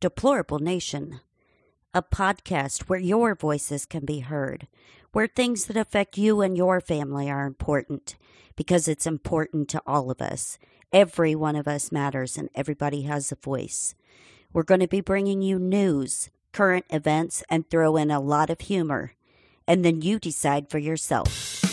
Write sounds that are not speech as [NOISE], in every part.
Deplorable Nation, a podcast where your voices can be heard, where things that affect you and your family are important because it's important to all of us. Every one of us matters and everybody has a voice. We're going to be bringing you news, current events, and throw in a lot of humor. And then you decide for yourself.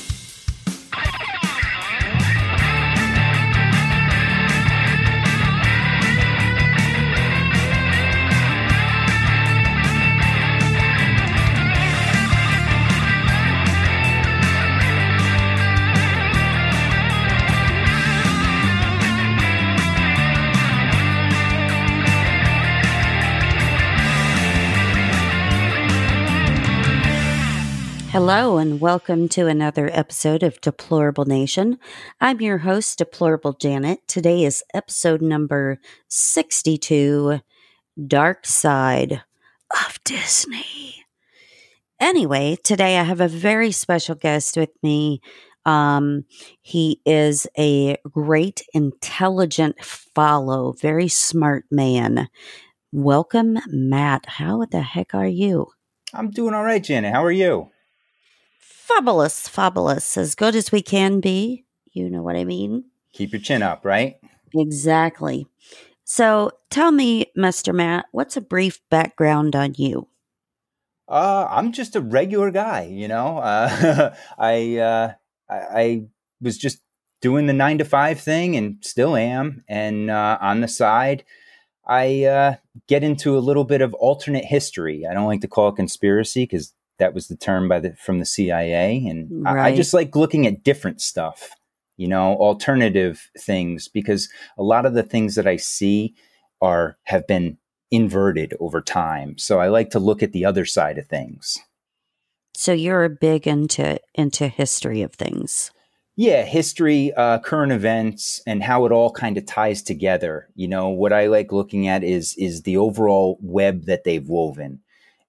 Hello, and welcome to another episode of Deplorable Nation. I'm your host, Deplorable Janet. Today is episode number 62 Dark Side of Disney. Anyway, today I have a very special guest with me. Um, he is a great, intelligent follow, very smart man. Welcome, Matt. How the heck are you? I'm doing all right, Janet. How are you? Fabulous, fabulous, as good as we can be. You know what I mean? Keep your chin up, right? Exactly. So tell me, Mr. Matt, what's a brief background on you? Uh, I'm just a regular guy, you know. [LAUGHS] Uh, I, uh, I, I was just doing the nine to five thing, and still am. And uh, on the side, I uh, get into a little bit of alternate history. I don't like to call it conspiracy because that was the term by the from the CIA, and right. I, I just like looking at different stuff, you know, alternative things because a lot of the things that I see are have been inverted over time. So I like to look at the other side of things. So you're big into into history of things. Yeah, history, uh, current events, and how it all kind of ties together. You know, what I like looking at is is the overall web that they've woven.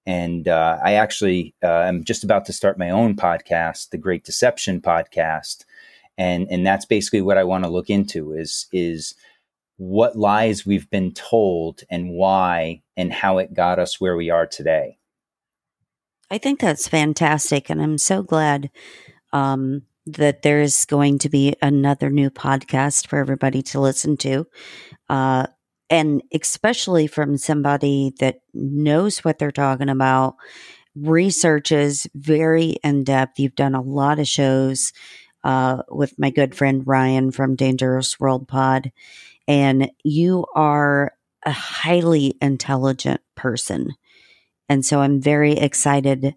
And uh, I actually uh, am just about to start my own podcast, the Great Deception podcast, and and that's basically what I want to look into is is what lies we've been told and why and how it got us where we are today. I think that's fantastic, and I'm so glad um, that there's going to be another new podcast for everybody to listen to. Uh, and especially from somebody that knows what they're talking about, researches very in depth. You've done a lot of shows uh, with my good friend Ryan from Dangerous World Pod, and you are a highly intelligent person. And so I'm very excited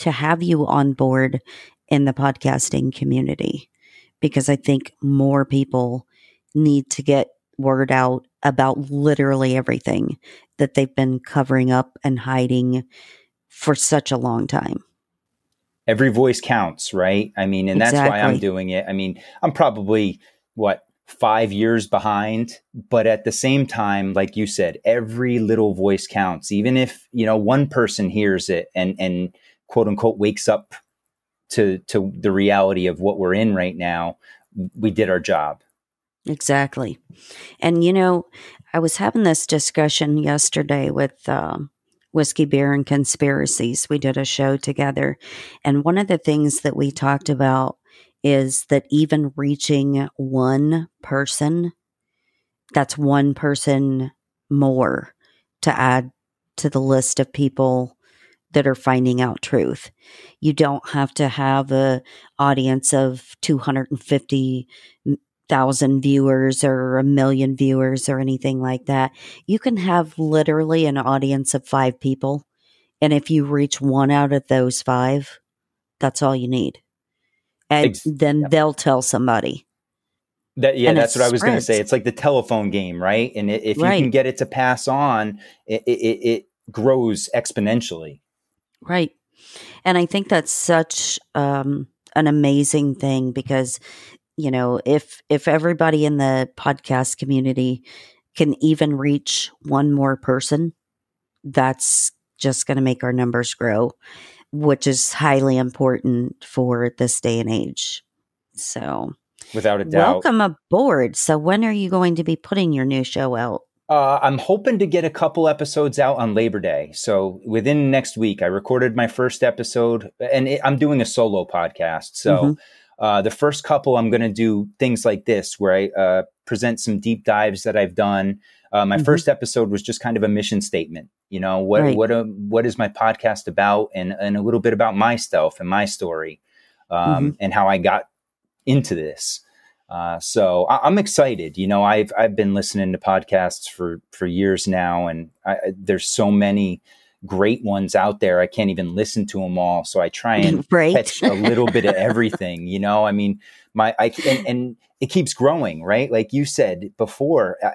to have you on board in the podcasting community because I think more people need to get word out about literally everything that they've been covering up and hiding for such a long time. Every voice counts, right? I mean, and exactly. that's why I'm doing it. I mean, I'm probably what five years behind, but at the same time, like you said, every little voice counts. Even if you know one person hears it and and quote unquote wakes up to to the reality of what we're in right now, we did our job. Exactly. And, you know, I was having this discussion yesterday with uh, Whiskey, Beer, and Conspiracies. We did a show together. And one of the things that we talked about is that even reaching one person, that's one person more to add to the list of people that are finding out truth. You don't have to have a audience of 250 thousand viewers or a million viewers or anything like that. You can have literally an audience of five people. And if you reach one out of those five, that's all you need. And Ex- then yep. they'll tell somebody. That, yeah, and that's what I was going to say. It's like the telephone game, right? And if you can get it to pass on, it, it, it grows exponentially. Right. And I think that's such um, an amazing thing because you know, if if everybody in the podcast community can even reach one more person, that's just going to make our numbers grow, which is highly important for this day and age. So, without a doubt, welcome aboard. So, when are you going to be putting your new show out? Uh, I'm hoping to get a couple episodes out on Labor Day. So within next week, I recorded my first episode, and it, I'm doing a solo podcast. So mm-hmm. Uh, the first couple, I'm going to do things like this, where I uh, present some deep dives that I've done. Uh, my mm-hmm. first episode was just kind of a mission statement. You know, what right. what a, what is my podcast about, and and a little bit about myself and my story, um, mm-hmm. and how I got into this. Uh, so I, am excited. You know, I've I've been listening to podcasts for for years now, and I, there's so many great ones out there. I can't even listen to them all, so I try and [LAUGHS] right. catch a little bit of everything. You know, I mean, my I and, and it keeps growing, right? Like you said before. I,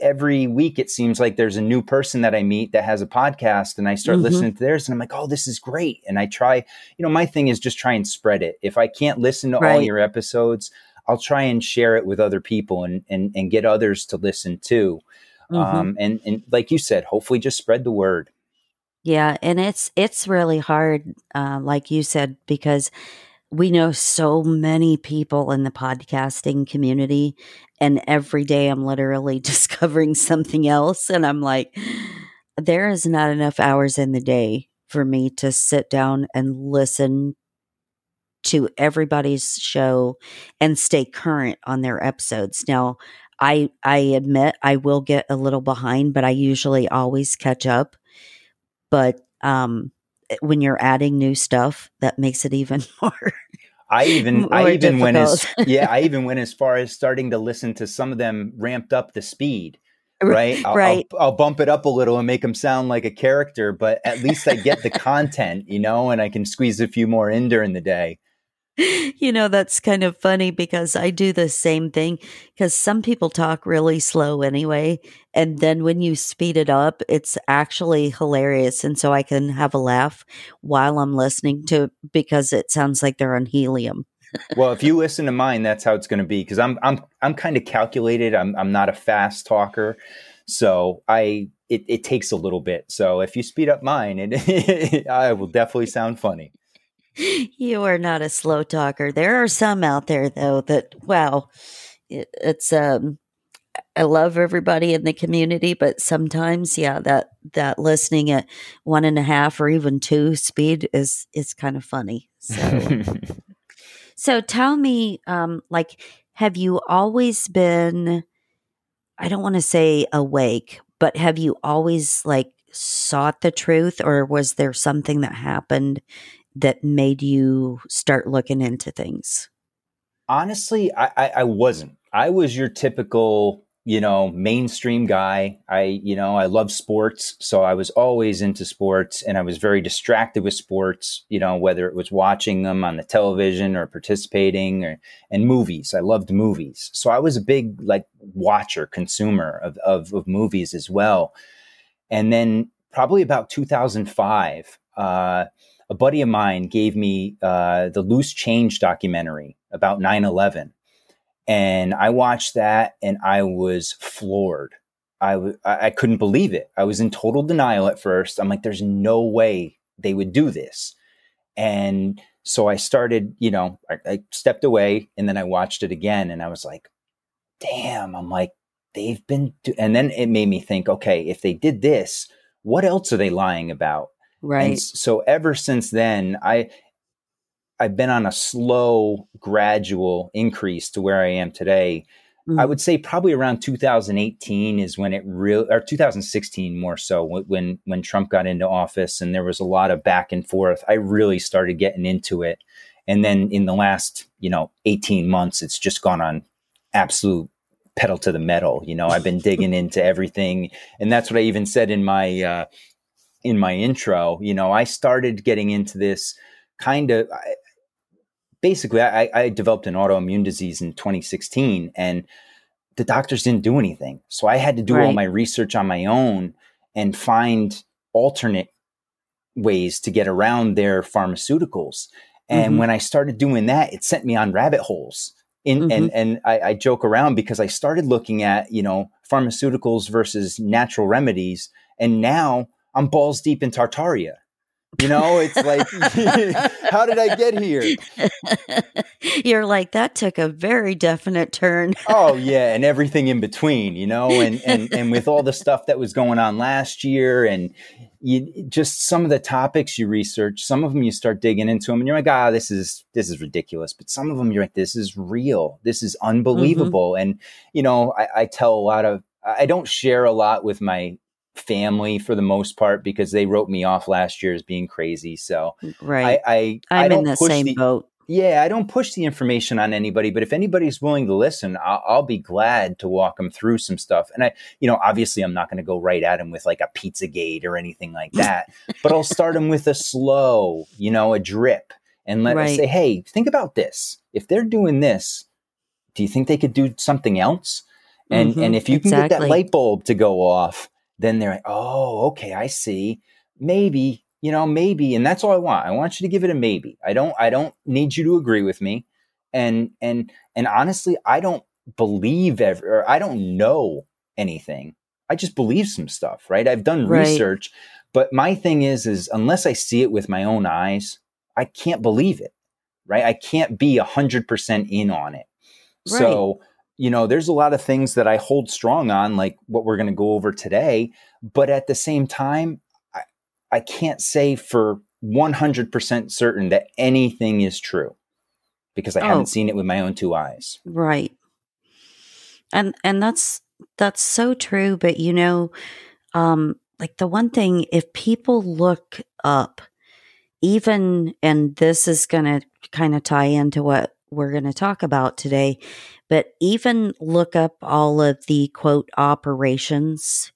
every week it seems like there's a new person that I meet that has a podcast and I start mm-hmm. listening to theirs and I'm like, oh, this is great. And I try, you know, my thing is just try and spread it. If I can't listen to right. all your episodes, I'll try and share it with other people and and, and get others to listen too. Mm-hmm. Um, and and like you said, hopefully just spread the word. Yeah, and it's it's really hard, uh, like you said, because we know so many people in the podcasting community, and every day I'm literally [LAUGHS] discovering something else, and I'm like, there is not enough hours in the day for me to sit down and listen to everybody's show and stay current on their episodes. Now, I I admit I will get a little behind, but I usually always catch up. But um when you're adding new stuff, that makes it even [LAUGHS] more I even I even difficult. went as yeah, I [LAUGHS] even went as far as starting to listen to some of them ramped up the speed. Right, I'll, right. I'll, I'll, bump it up a little and make them sound like a character, but at least I get the [LAUGHS] content, you know, and I can squeeze a few more in during the day [LAUGHS] you know, that's kind of funny because I do the same thing because some people talk really slow anyway. And then when you speed it up, it's actually hilarious. And so I can have a laugh while I'm listening to because it sounds like they're on helium. well, if you listen to mine, that's how it's going to be because I'm I'm I'm kind of calculated. I'm I'm not a fast talker, so I it, it takes a little bit. So if you speed up mine, it [LAUGHS] I will definitely sound funny you are not a slow talker. There are some out there though that wow, it, it's um I love everybody in the community, but sometimes, yeah, that that listening at one and a half or even two speed is is kind of funny. So, [LAUGHS] so tell me, um, like, have you always been? I don't want to say awake, but have you always like sought the truth, or was there something that happened that made you start looking into things? Honestly, I, I, I wasn't. I was your typical you know, mainstream guy. I, you know, I love sports. So I was always into sports and I was very distracted with sports, you know, whether it was watching them on the television or participating or, and movies. I loved movies. So I was a big like watcher, consumer of, of, of movies as well. And then probably about 2005, uh, a buddy of mine gave me uh, the Loose Change documentary about 9 11. And I watched that and I was floored. I, w- I couldn't believe it. I was in total denial at first. I'm like, there's no way they would do this. And so I started, you know, I, I stepped away and then I watched it again and I was like, damn, I'm like, they've been, do-. and then it made me think, okay, if they did this, what else are they lying about? Right. And so ever since then, I I've been on a slow, gradual increase to where I am today. Mm. I would say probably around 2018 is when it real or 2016 more so when when Trump got into office and there was a lot of back and forth. I really started getting into it. And then in the last, you know, 18 months it's just gone on absolute pedal to the metal. You know, I've been digging [LAUGHS] into everything and that's what I even said in my uh in my intro, you know, I started getting into this kind of basically I, I developed an autoimmune disease in 2016 and the doctors didn't do anything. So I had to do right. all my research on my own and find alternate ways to get around their pharmaceuticals. And mm-hmm. when I started doing that, it sent me on rabbit holes. In, mm-hmm. And and I, I joke around because I started looking at you know pharmaceuticals versus natural remedies, and now I'm balls deep in Tartaria. You know, it's like, [LAUGHS] how did I get here? [LAUGHS] You're like, that took a very definite turn. [LAUGHS] oh yeah, and everything in between, you know, and and and with all the stuff that was going on last year, and you just some of the topics you research, some of them you start digging into them, and you're like, ah, this is this is ridiculous. But some of them you're like, this is real, this is unbelievable, mm-hmm. and you know, I, I tell a lot of, I don't share a lot with my family for the most part because they wrote me off last year as being crazy. So right, I, I I'm in the same the, boat. Yeah, I don't push the information on anybody, but if anybody's willing to listen, I'll, I'll be glad to walk them through some stuff. And I, you know, obviously I'm not going to go right at them with like a pizza gate or anything like [LAUGHS] that, but I'll start them with a slow, you know, a drip and let right. say, Hey, think about this. If they're doing this, do you think they could do something else? And, mm-hmm, and if you can exactly. get that light bulb to go off, then they're like, oh, okay, I see. Maybe, you know, maybe, and that's all I want. I want you to give it a maybe. I don't, I don't need you to agree with me. And and and honestly, I don't believe ever, or I don't know anything. I just believe some stuff, right? I've done right. research, but my thing is, is unless I see it with my own eyes, I can't believe it, right? I can't be a hundred percent in on it. Right. So you know, there's a lot of things that I hold strong on, like what we're going to go over today. But at the same time, I, I can't say for 100% certain that anything is true because I oh, haven't seen it with my own two eyes. Right. And and that's that's so true, but you know, um like the one thing if people look up even and this is going to kind of tie into what we're going to talk about today, but even look up all of the quote operations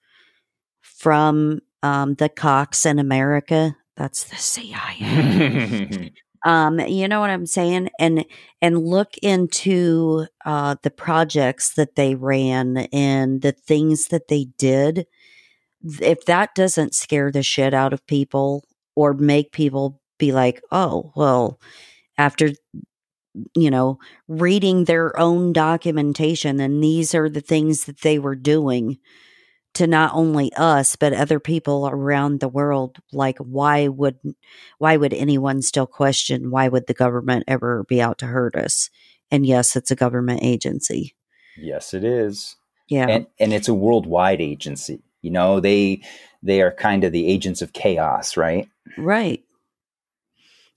from um, the Cox in America. That's the CIA. [LAUGHS] um, you know what I'm saying? And and look into uh, the projects that they ran and the things that they did. If that doesn't scare the shit out of people or make people be like, oh, well, after you know, reading their own documentation. And these are the things that they were doing to not only us, but other people around the world. Like, why would, why would anyone still question? Why would the government ever be out to hurt us? And yes, it's a government agency. Yes, it is. Yeah. And, and it's a worldwide agency. You know, they, they are kind of the agents of chaos, right? Right.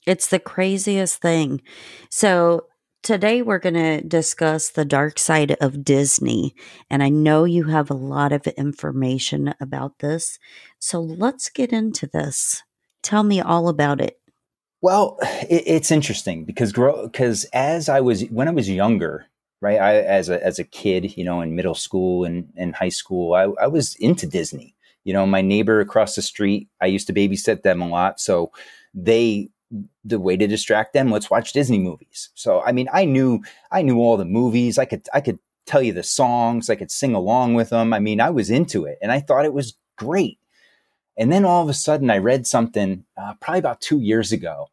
It's the craziest thing. So, today we're going to discuss the dark side of Disney. And I know you have a lot of information about this. So, let's get into this. Tell me all about it. Well, it, it's interesting because because as I was when I was younger, right, I, as a as a kid, you know, in middle school and, and high school, I, I was into Disney. You know, my neighbor across the street, I used to babysit them a lot, so they the way to distract them let's watch disney movies. So i mean i knew i knew all the movies. I could i could tell you the songs. I could sing along with them i mean i was into it and i thought it was great. And then all of a sudden i read something uh, probably about two years ago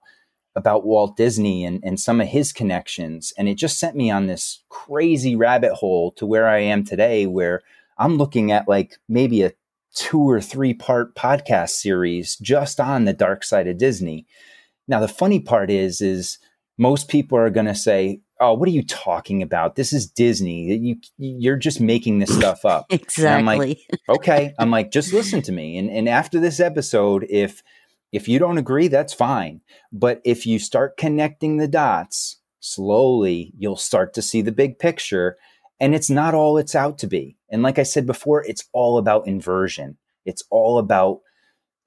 about walt disney and, and some of his connections and it just sent me on this crazy rabbit hole to where i am today where i'm looking at like maybe a two or three part podcast series just on the dark side of disney now the funny part is, is most people are going to say, "Oh, what are you talking about? This is Disney. You you're just making this stuff up." [LAUGHS] exactly. I'm like, [LAUGHS] okay. I'm like, just listen to me. And and after this episode, if if you don't agree, that's fine. But if you start connecting the dots slowly, you'll start to see the big picture. And it's not all it's out to be. And like I said before, it's all about inversion. It's all about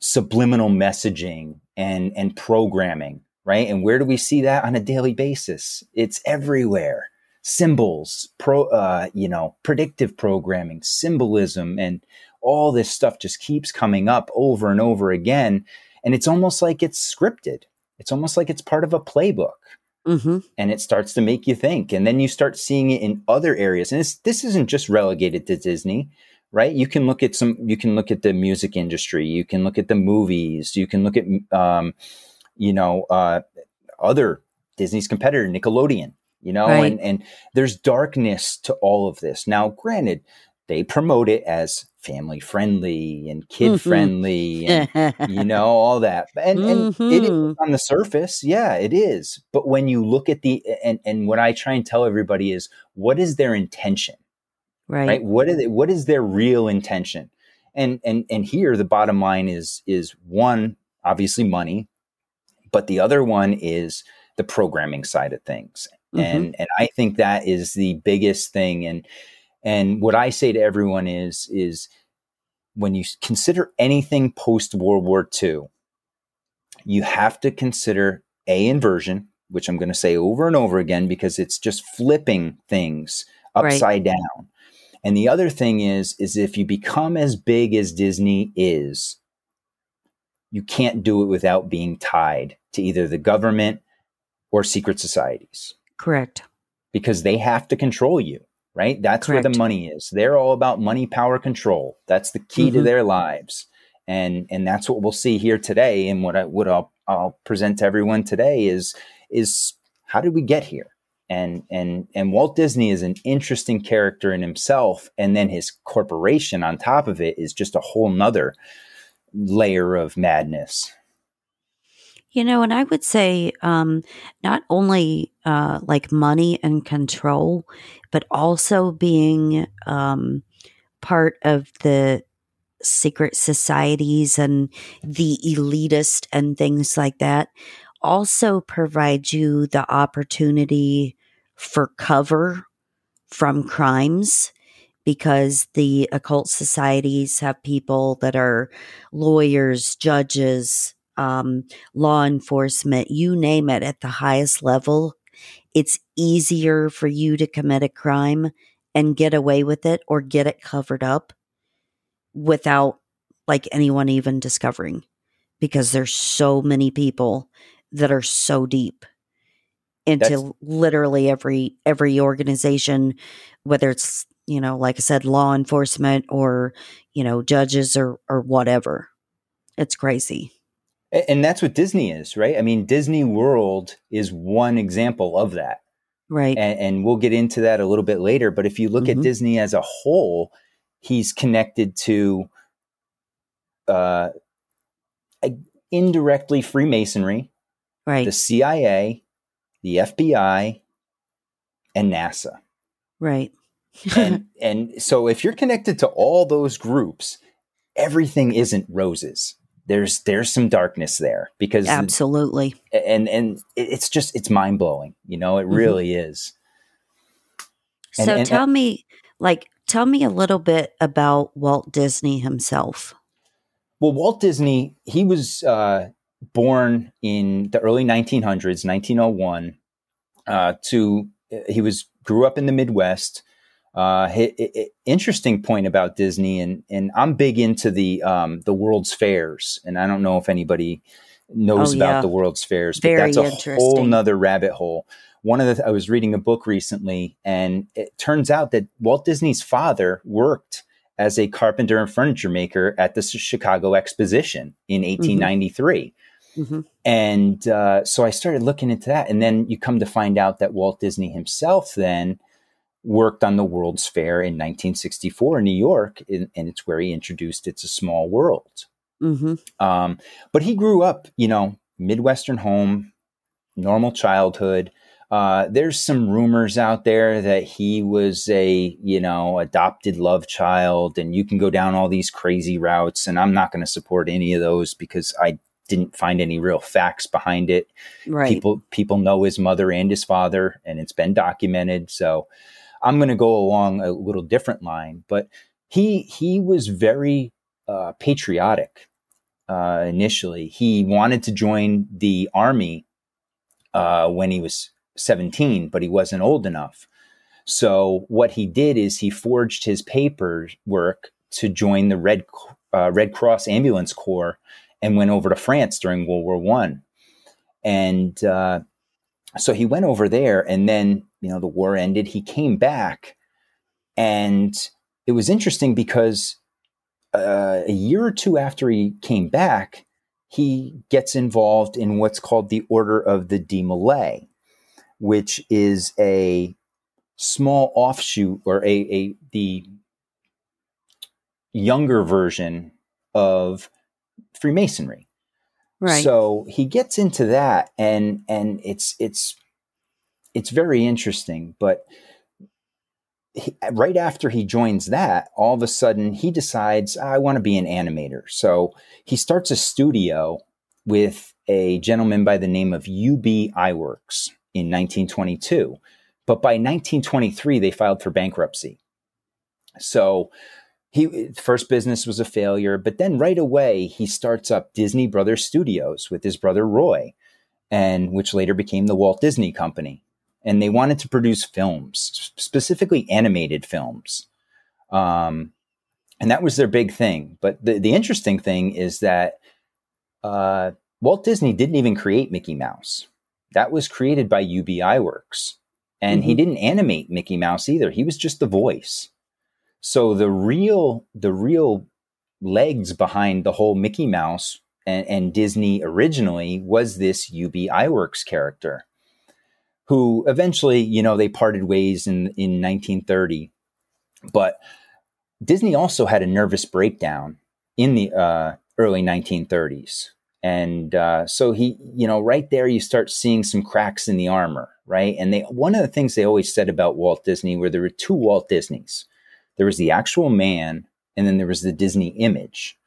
subliminal messaging and and programming right? And where do we see that? On a daily basis. It's everywhere. Symbols pro uh, you know predictive programming symbolism and all this stuff just keeps coming up over and over again. And it's almost like it's scripted. It's almost like it's part of a playbook. Mm-hmm. and it starts to make you think. And then you start seeing it in other areas. And this isn't just relegated to disney right? You can look at some, you can look at the music industry, you can look at the movies, you can look at, um, you know, uh, other Disney's competitor, Nickelodeon, you know, right. and, and there's darkness to all of this. Now, granted, they promote it as family friendly and kid friendly and you [LAUGHS] know all that and, and mm-hmm. it is mm-hmm. on the surface yeah it is but when you look at the and and what i try and tell everybody is what is their intention right, right? what is it, what is their real intention and and and here the bottom line is is one obviously money but the other one is the programming side of things mm-hmm. and and i think that is the biggest thing and and what I say to everyone is, is when you consider anything post World War II, you have to consider a inversion, which I'm going to say over and over again because it's just flipping things upside right. down. And the other thing is, is if you become as big as Disney is, you can't do it without being tied to either the government or secret societies. Correct. Because they have to control you right? That's Correct. where the money is. They're all about money, power, control. That's the key mm-hmm. to their lives. And and that's what we'll see here today. And what I what I'll, I'll present to everyone today is is how did we get here? And and and Walt Disney is an interesting character in himself, and then his corporation on top of it is just a whole nother layer of madness. You know, and I would say um, not only uh, like money and control, but also being um, part of the secret societies and the elitist and things like that also provides you the opportunity for cover from crimes because the occult societies have people that are lawyers, judges, um, law enforcement, you name it, at the highest level, it's easier for you to commit a crime and get away with it or get it covered up without like anyone even discovering because there's so many people that are so deep into That's- literally every every organization whether it's you know like i said law enforcement or you know judges or or whatever it's crazy and that's what Disney is, right? I mean, Disney World is one example of that. Right. And, and we'll get into that a little bit later. But if you look mm-hmm. at Disney as a whole, he's connected to uh, indirectly Freemasonry, right. the CIA, the FBI, and NASA. Right. and [LAUGHS] and so if you're connected to all those groups, everything isn't roses there's there's some darkness there because absolutely and and it's just it's mind blowing you know it mm-hmm. really is and, so and, tell and, me like tell me a little bit about walt disney himself well walt disney he was uh, born in the early 1900s 1901 uh, to he was grew up in the midwest uh, interesting point about Disney, and and I'm big into the um, the World's Fairs, and I don't know if anybody knows oh, about the World's Fairs, but Very that's a whole nother rabbit hole. One of the I was reading a book recently, and it turns out that Walt Disney's father worked as a carpenter and furniture maker at the Chicago Exposition in 1893. Mm-hmm. Mm-hmm. And uh, so I started looking into that, and then you come to find out that Walt Disney himself then worked on the World's Fair in 1964 in New York, and it's where he introduced "It's a Small World." Mm-hmm. Um, but he grew up, you know, Midwestern home, normal childhood. Uh, there's some rumors out there that he was a, you know, adopted love child, and you can go down all these crazy routes. And I'm not going to support any of those because I didn't find any real facts behind it. Right. People people know his mother and his father, and it's been documented. So I'm going to go along a little different line, but he he was very uh, patriotic uh, initially. He wanted to join the army uh, when he was 17, but he wasn't old enough. So what he did is he forged his paperwork to join the Red uh, Red Cross Ambulance Corps and went over to France during World War One. And uh, so he went over there, and then you know the war ended. He came back, and it was interesting because uh, a year or two after he came back, he gets involved in what's called the Order of the DeMolay, which is a small offshoot or a, a the younger version of Freemasonry. Right. So he gets into that, and and it's it's it's very interesting. But he, right after he joins that, all of a sudden he decides I want to be an animator. So he starts a studio with a gentleman by the name of UB Iwerks in 1922. But by 1923, they filed for bankruptcy. So he first business was a failure, but then right away he starts up Disney Brothers Studios with his brother Roy, and which later became the Walt Disney Company. And they wanted to produce films, specifically animated films. Um, and that was their big thing. But the, the interesting thing is that uh, Walt Disney didn't even create Mickey Mouse. That was created by UB Iwerks. And mm-hmm. he didn't animate Mickey Mouse either. He was just the voice. So the real the real legs behind the whole Mickey Mouse and, and Disney originally was this UB Iwerks character, who eventually, you know, they parted ways in in 1930. But Disney also had a nervous breakdown in the uh, early 1930s. And uh, so he, you know, right there, you start seeing some cracks in the armor, right? And they, one of the things they always said about Walt Disney were there were two Walt Disneys there was the actual man, and then there was the Disney image.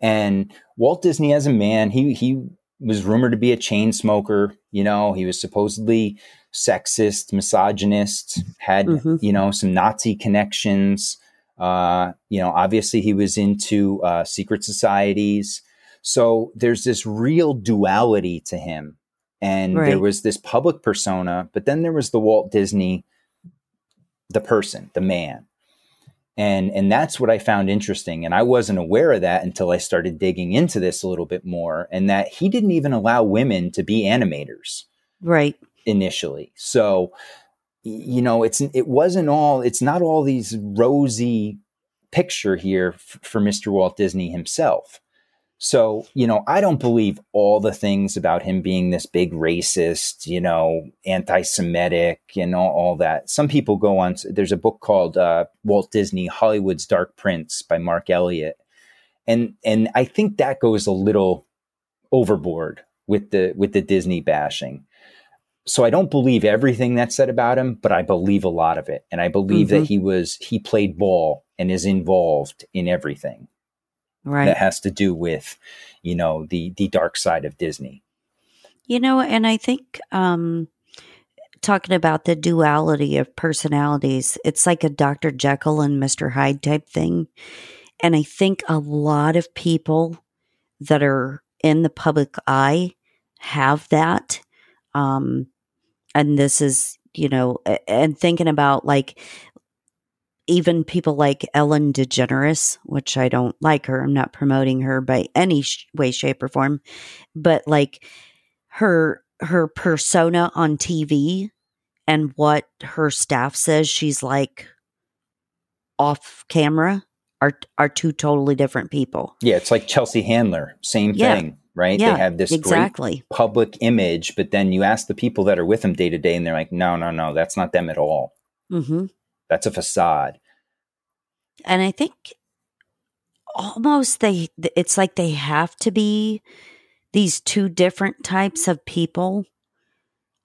And Walt Disney, as a man, he he was rumored to be a chain smoker. You know, he was supposedly sexist, misogynist, had mm-hmm. you know some Nazi connections. Uh, you know, obviously he was into uh, secret societies. So there's this real duality to him. And right. there was this public persona, but then there was the Walt Disney, the person, the man and and that's what i found interesting. And i wasn't aware of that until i started digging into this a little bit more and that he didn't even allow women to be animators right. initially. So you know it's it wasn't all it's not all these rosy picture here f- for mr walt disney himself so, you know, I don't believe all the things about him being this big racist, you know, anti Semitic and all, all, that. Some people go on, there's a book called uh, Walt Disney Hollywood's Dark Prince by Marc Eliot. And, and I think that goes a little overboard with the, with the Disney bashing. So I don't believe everything that's said about him, but I believe a lot of it. And I believe mm-hmm. that he was, he played ball and is involved in everything right. that has to do with, you know, the the dark side of Disney. You know, and I think um, talking about the duality of personalities, it's like a Dr. Jekyll and Mr. Hyde type thing. And I think a lot of people that are in the public eye have that. Um, and this is, you know, and thinking about like even people like Ellen DeGeneres, which I don't like her. I'm not promoting her by any sh- way, shape, or form, but like her her persona on TV and what her staff says she's like off camera are are two totally different people. Yeah, it's like Chelsea Handler, same yeah. thing, right? Yeah, they have this exactly public image, but then you ask the people that are with them day to day, and they're like, "No, no, no, that's not them at all." Mm-hmm. That's a facade. And I think almost they it's like they have to be these two different types of people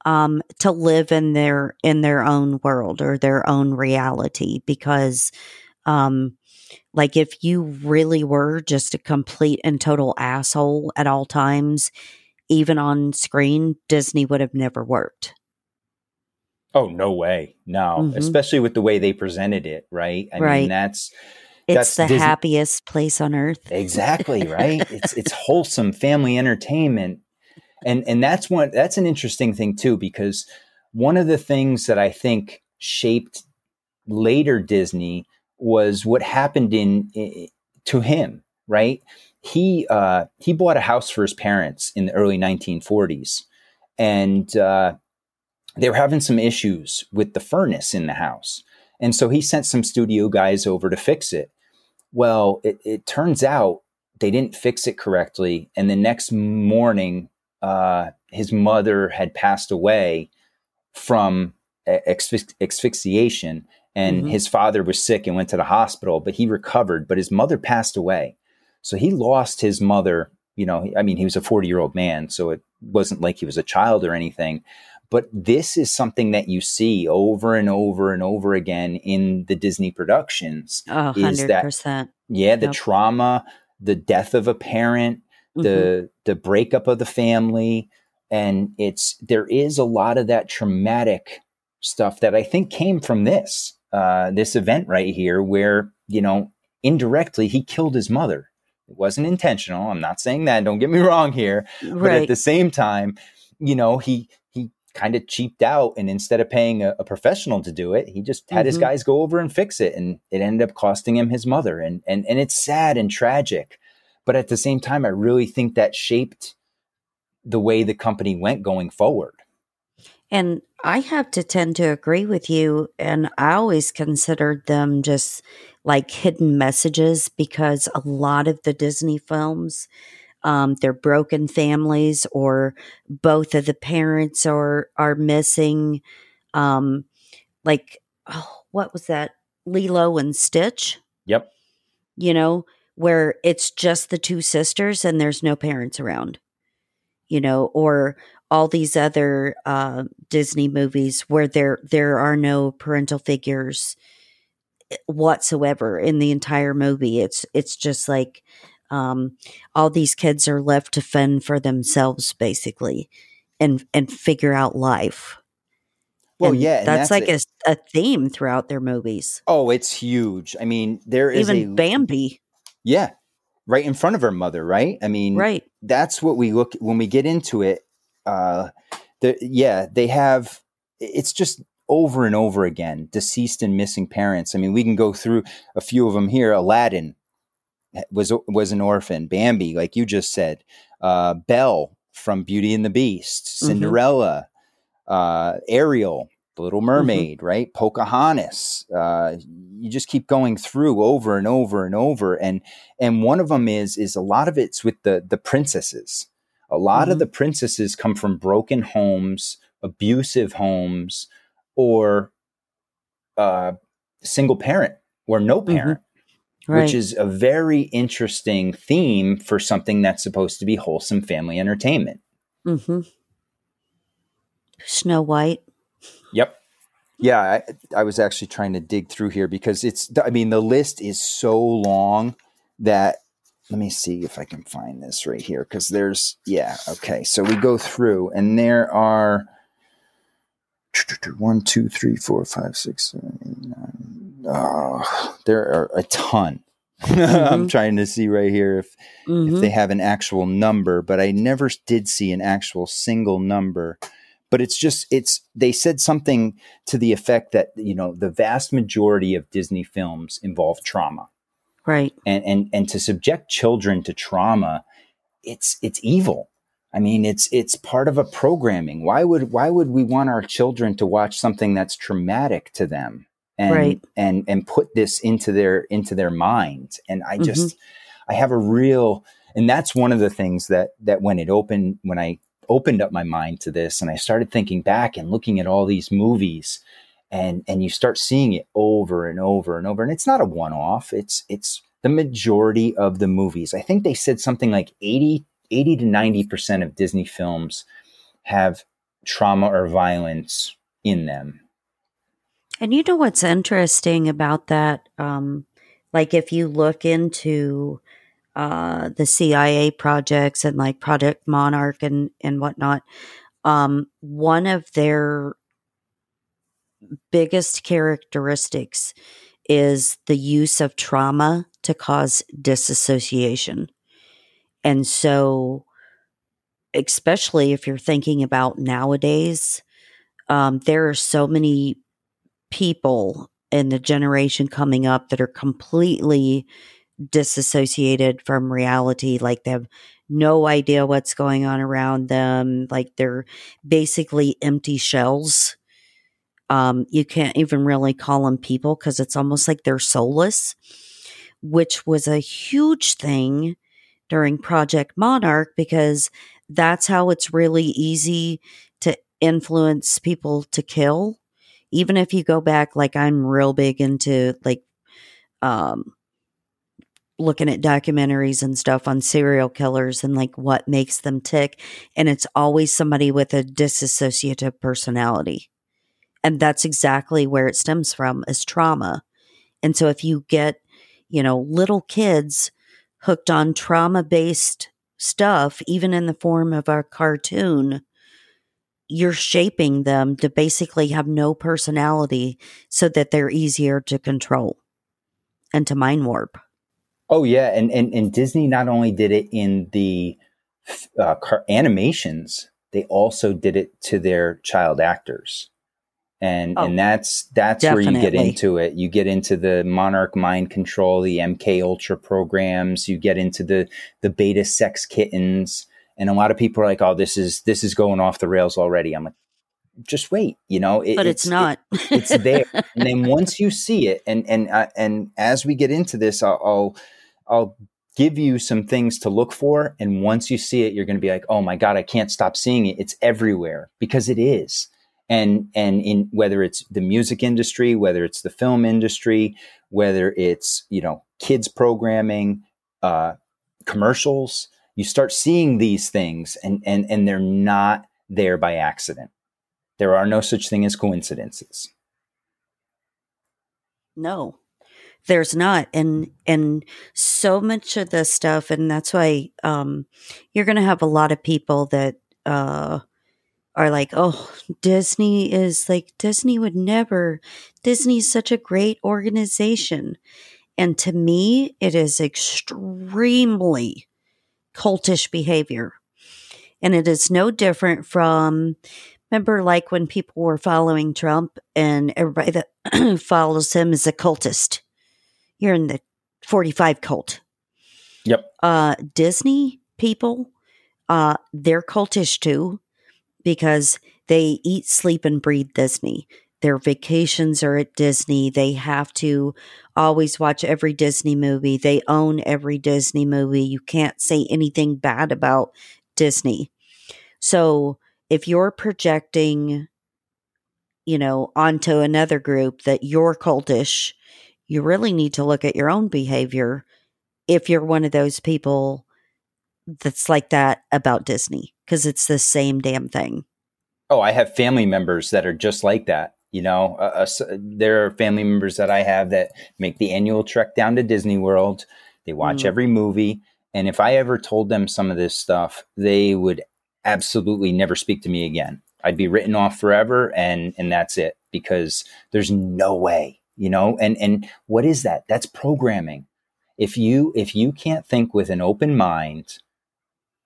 um, to live in their in their own world or their own reality because um, like if you really were just a complete and total asshole at all times even on screen disney would have never worked Oh no way, no! Mm-hmm. Especially with the way they presented it, right? I right. mean, that's it's that's the Disney. happiest place on earth. exactly right. [LAUGHS] it's it's wholesome family entertainment, and and that's one that's an interesting thing too because one of the things that I think shaped later Disney was what happened in, in to him. Right, he uh, he bought a house for his parents in the early 1940s, and uh, they were having some issues with the furnace in the house. And so he sent some studio guys over to fix it. Well, it, it turns out they didn't fix it correctly. And the next morning, uh, his mother had passed away from asphyxiation. and Mhm. his father was sick and went to the hospital, but he recovered, but his mother passed away. So he lost his mother, you know, I mean, he was a 40 year old man, so it wasn't like he was a child or anything. But this is something that you see over and over and over again in the Disney productions. Is hundred that- percent. Yeah, the Yep. trauma, the death of a parent, the the breakup of the family and it's there is a lot of that traumatic stuff that i think came from this uh this event right here where you know indirectly he killed his mother it wasn't intentional i'm not saying that don't get me wrong here but at the same time you know he kind of cheaped out and instead of paying a, a professional to do it he just had his Mhm. guys go over and fix it and it ended up costing him his mother and and and it's sad and tragic but at the same time i really think that shaped the way the company went going forward And I have to tend to agree with you. And I always considered them just like hidden messages because a lot of the Disney films, um, they're broken families or both of the parents are are missing. Um, like, oh, what was that? Lilo and Stitch. yep You know, where it's just the two sisters and there's no parents around. You know, or all these other uh, Disney movies where there there are no parental figures eh, whatsoever in the entire movie. It's it's just like um, all these kids are left to fend for themselves, basically, and and figure out life. well And yeah and that's, like a, a theme throughout their movies. oh it's huge i mean there is Even a Bambi, yeah right in front of her mother right i mean right? that's what we look when we get into it uh the yeah they have it's just over and over again deceased and missing parents i mean we can go through a few of them here aladdin was was an orphan. Bambi like you just said uh belle from beauty and the beast Mhm. cinderella uh ariel the little mermaid right? Pocahontas uh you just keep going through over and over and over. And and one of them is is a lot of it's with the the princesses. A lot of Mhm. the princesses come from broken homes abusive homes or uh single parent or no parent Right. which is a very interesting theme for something that's supposed to be wholesome family entertainment mm-hmm. Snow White. Yep. Yeah, I, I was actually trying to dig through here because it's, I mean, the list is so long that, let me see if I can find this right here because there's, yeah, okay. So we go through and there are [TSK] one, two, three, four, five, six, seven, eight, nine. There are a ton. [LAUGHS] I'm Mhm. trying to see right here if Mhm. if they have an actual number, but I never did see an actual single number. But it's just it's they said something to the effect that you know the vast majority of Disney films involve trauma, right. and and and to subject children to trauma, it's it's evil. I mean, it's it's part of a programming. Why would why would we want our children to watch something that's traumatic to them and Right. and and put this into their into their minds? And I mm-hmm. just I have a real and that's one of the things that that when it opened when I opened up my mind to this and I started thinking back and looking at all these movies and and you start seeing it over and over and over and it's not a one off it's it's the majority of the movies I think they said something like 80 80 to 90% of Disney films have trauma or violence in them And you know what's interesting about that? Um, like if you look into uh, the CIA projects and like Project Monarch and and whatnot, um, one of their biggest characteristics is the use of trauma to cause disassociation. And so, especially if you're thinking about nowadays, um, there are so many people in the generation coming up that are completely disassociated from reality. Like they have no idea what's going on around them. Like they're basically empty shells. Um, you can't even really call them people because it's almost like they're soulless, which was a huge thing during Project Monarch because that's how it's really easy to influence people to kill. Even if you go back, like I'm real big into like, um, looking at documentaries and stuff on serial killers and like what makes them tick. And it's always somebody with a dissociative personality. And that's exactly where it stems from is trauma. And so if you get, you know, little kids hooked on trauma based stuff, even in the form of a cartoon, you're shaping them to basically have no personality so that they're easier to control and to mind warp. Oh yeah, and and, and Disney not only did it in the uh, car- animations, they also did it to their child actors. And, oh, and that's that's definitely. where you get into it. You get into the Monarch mind control, the MK Ultra programs. You get into the the beta sex kittens, and a lot of people are like, "Oh, this is this is going off the rails already." I'm like, just wait, you know. It, but it's, it's not. It, it's there, [LAUGHS] and then once you see it, and and uh, and as we get into this, I'll, I'll I'll give you some things to look for. And once you see it, you're going to be like, oh my God, I can't stop seeing it. It's everywhere because it is. And, and in whether it's the music industry, whether it's the film industry, whether it's, you know, kids programming, uh, commercials, you start seeing these things and, and, and they're not there by accident. There are no such thing as coincidences. No, there's not and and so much of this stuff and that's why um you're going to have a lot of people that uh are like oh disney is like disney would never disney's such a great organization and to me it is extremely cultish behavior and it is no different from remember like when people were following trump and everybody that [CLEARS THROAT] follows him is a cultist you're in the 45 cult. Yep. Uh, Disney people, uh, they're cultish too because they eat, sleep, and breathe Disney. Their vacations are at Disney. They have to always watch every Disney movie. They own every Disney movie. You can't say anything bad about Disney. So if you're projecting, you know, onto another group that you're cultish you really need to look at your own behavior if you're one of those people that's like that about Disney because it's the same damn thing. Oh, I have family members that are just like that. You know, uh, uh, there are family members that I have that make the annual trek down to Disney World. They watch mm. every movie. And if I ever told them some of this stuff, they would absolutely never speak to me again. I'd be written off forever and and that's it because there's no way you know and and what is that that's programming if you if you can't think with an open mind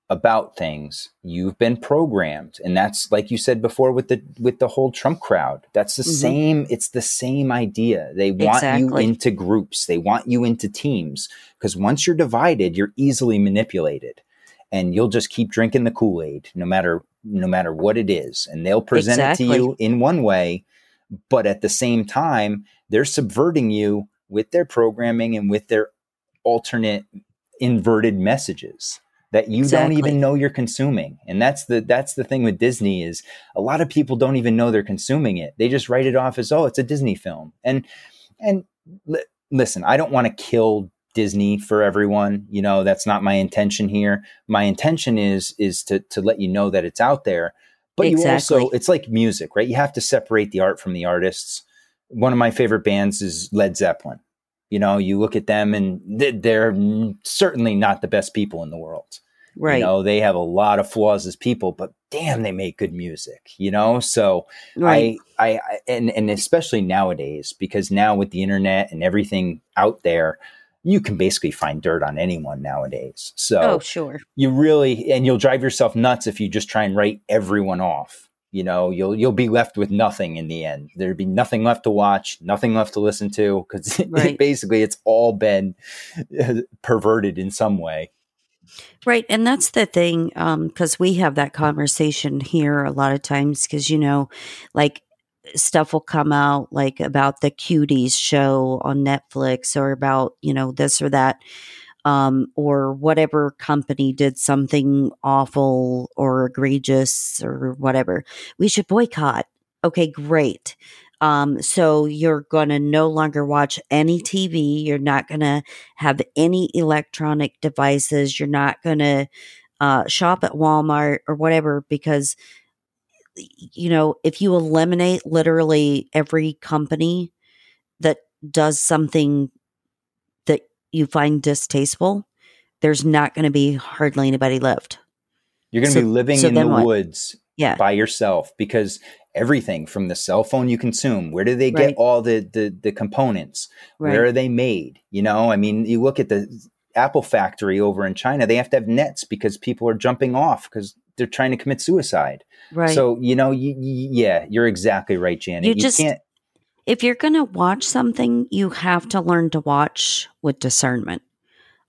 about things. You've been programmed. And that's like you said before with the with the whole trump crowd. That's the mm-hmm. same it's the same idea. They want exactly. you into groups. They want you into teams. Because once you're divided you're easily manipulated. And you'll just keep drinking the kool-aid no matter no matter what it is. And they'll present exactly. it to you in one way but at the same time they're subverting you with their programming and with their alternate inverted messages that you exactly. don't even know you're consuming. And that's the that's the thing with disney is a lot of people don't even know they're consuming it. They just write it off as oh it's a disney film. And and li- listen i don't want to kill disney for everyone you know that's not my intention here. My intention is is to to let you know that it's out there. But exactly. you also it's like music right? You have to separate the art from the artists. One of my favorite bands is Led Zeppelin. You know, you look at them and they're certainly not the best people in the world. Right. You know, they have a lot of flaws as people, but damn, they make good music, you know? So right. I, I, and, and especially nowadays, because now with the internet and everything out there, you can basically find dirt on anyone nowadays. So, oh, sure. You really, and you'll drive yourself nuts if you just try and write everyone off you know you'll you'll be left with nothing in the end. There'd be nothing left to watch nothing left to listen to because [LAUGHS] right. basically it's all been [LAUGHS] perverted in some way. Right and that's the thing because um, we have that conversation here a lot of times because you know like stuff will come out like about the cuties show on netflix or about you know this or that um, or whatever company did something awful or egregious or whatever. We should boycott. Okay, great. Um, so you're going to no longer watch any TV. You're not going to have any electronic devices. You're not going to uh, shop at Walmart or whatever because, you know, if you eliminate literally every company that does something you find distasteful, there's not going to be hardly anybody left. You're going to So- be living so in the what? woods Yeah. by yourself because everything from the cell phone you consume, where do they get Right. all the, the the components? Right. Where are they made? You know, I mean, you look at the Apple factory over in China, they have to have nets because people are jumping off because they're trying to commit suicide. right. So, you know, you, you, yeah, you're exactly right, Janet. You You, just- can't if you're going to watch something, you have to learn to watch with discernment.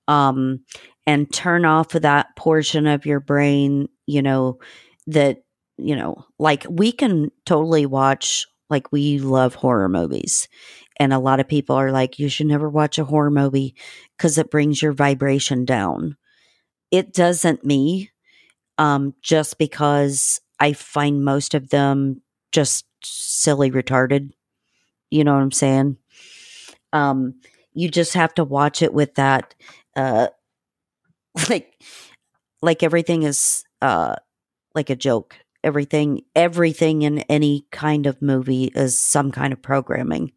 Um, and turn off that portion of your brain, you know, that, you know, like we can totally watch, like we love horror movies. And a lot of people are like, you should never watch a horror movie because it brings your vibration down. It doesn't me, um, just because I find most of them just silly retarded. You know what I'm saying? Um, you just have to watch it with that, uh, [LAUGHS] like, like everything is, uh, like a joke. Everything, everything in any kind of movie is some kind of programming,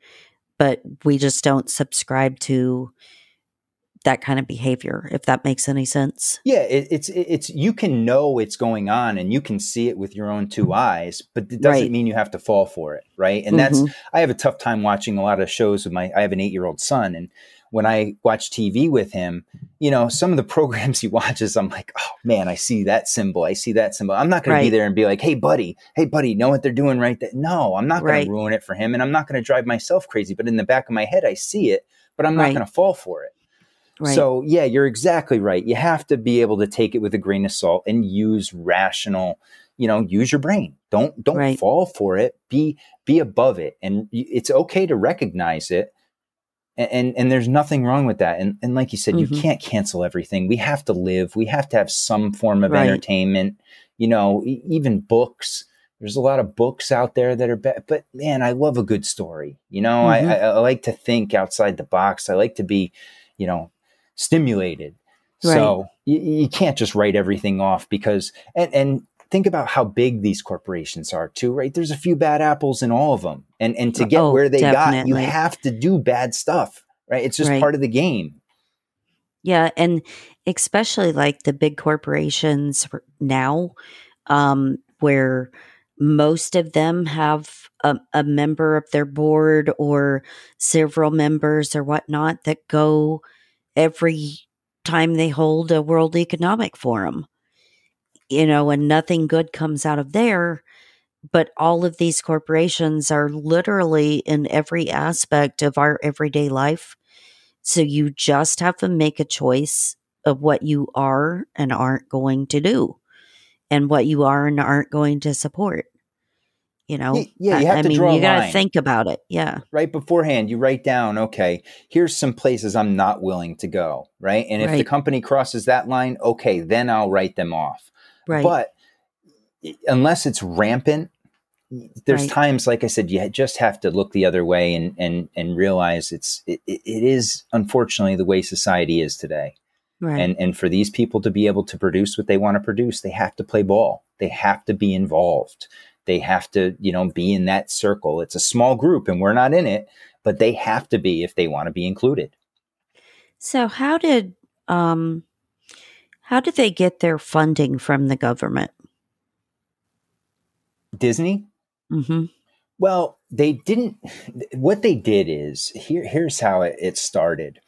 but we just don't subscribe to that kind of behavior. If that makes any sense. Yeah, it, it's it's you can know it's going on and you can see it with your own two eyes, but it doesn't Right. mean you have to fall for it, right? And that's Mhm. I have a tough time watching a lot of shows with my I have an 8-year-old son and when I watch TV with him, you know, some of the [LAUGHS] programs he watches, I'm like, oh man, I see that symbol. I see that symbol. I'm not going to be there and be like, hey, buddy, hey, buddy, know what they're doing right there. No, I'm not going Right. to ruin it for him and I'm not going to drive myself crazy. But in the back of my head, I see it, but I'm not Right. going to fall for it. Right. So yeah, you're exactly right. You have to be able to take it with a grain of salt and use rational, you know, use your brain. Don't don't Right. fall for it. Be be above it, and it's okay to recognize it. And and, and there's nothing wrong with that. And and like you said, Mhm. you can't cancel everything. We have to live. We have to have some form of Right. entertainment. You know, e- even books. There's a lot of books out there that are bad, but man, I love a good story. You know, Mhm. I, I, I like to think outside the box. I like to be, you know, stimulated. So you, you can't just write everything off because and and think about how big these corporations are too, right? There's a few bad apples in all of them, and and to get Oh, where they got, you have to do bad stuff, right? It's just Right. part of the game. Yeah, and especially like the big corporations now, um, where most of them have a, a member of their board or several members or whatnot that go every time they hold a World Economic Forum. You know, and nothing good comes out of there. But all of these corporations are literally in every aspect of our everyday life. So you just have to make a choice of what you are and aren't going to do and what you are and aren't going to support. You know, yeah, you I- have I to mean, draw a you got to think about it. Yeah. right beforehand you write down okay here's some places i'm not willing to go right and if the company crosses that line okay then i'll write them off Right. but unless it's rampant there's Right. times like i said you just have to look the other way and and and realize it's it, it it is unfortunately the way society is today right. and and for these people to be able to produce what they want to produce they have to play ball they have to be involved they have to you know be in that circle. It's a small group and we're not in it but they have to be if they want to be included. So how did um how did they get their funding from the government? disney? Hmm well they didn't what they did is here here's how it, it started.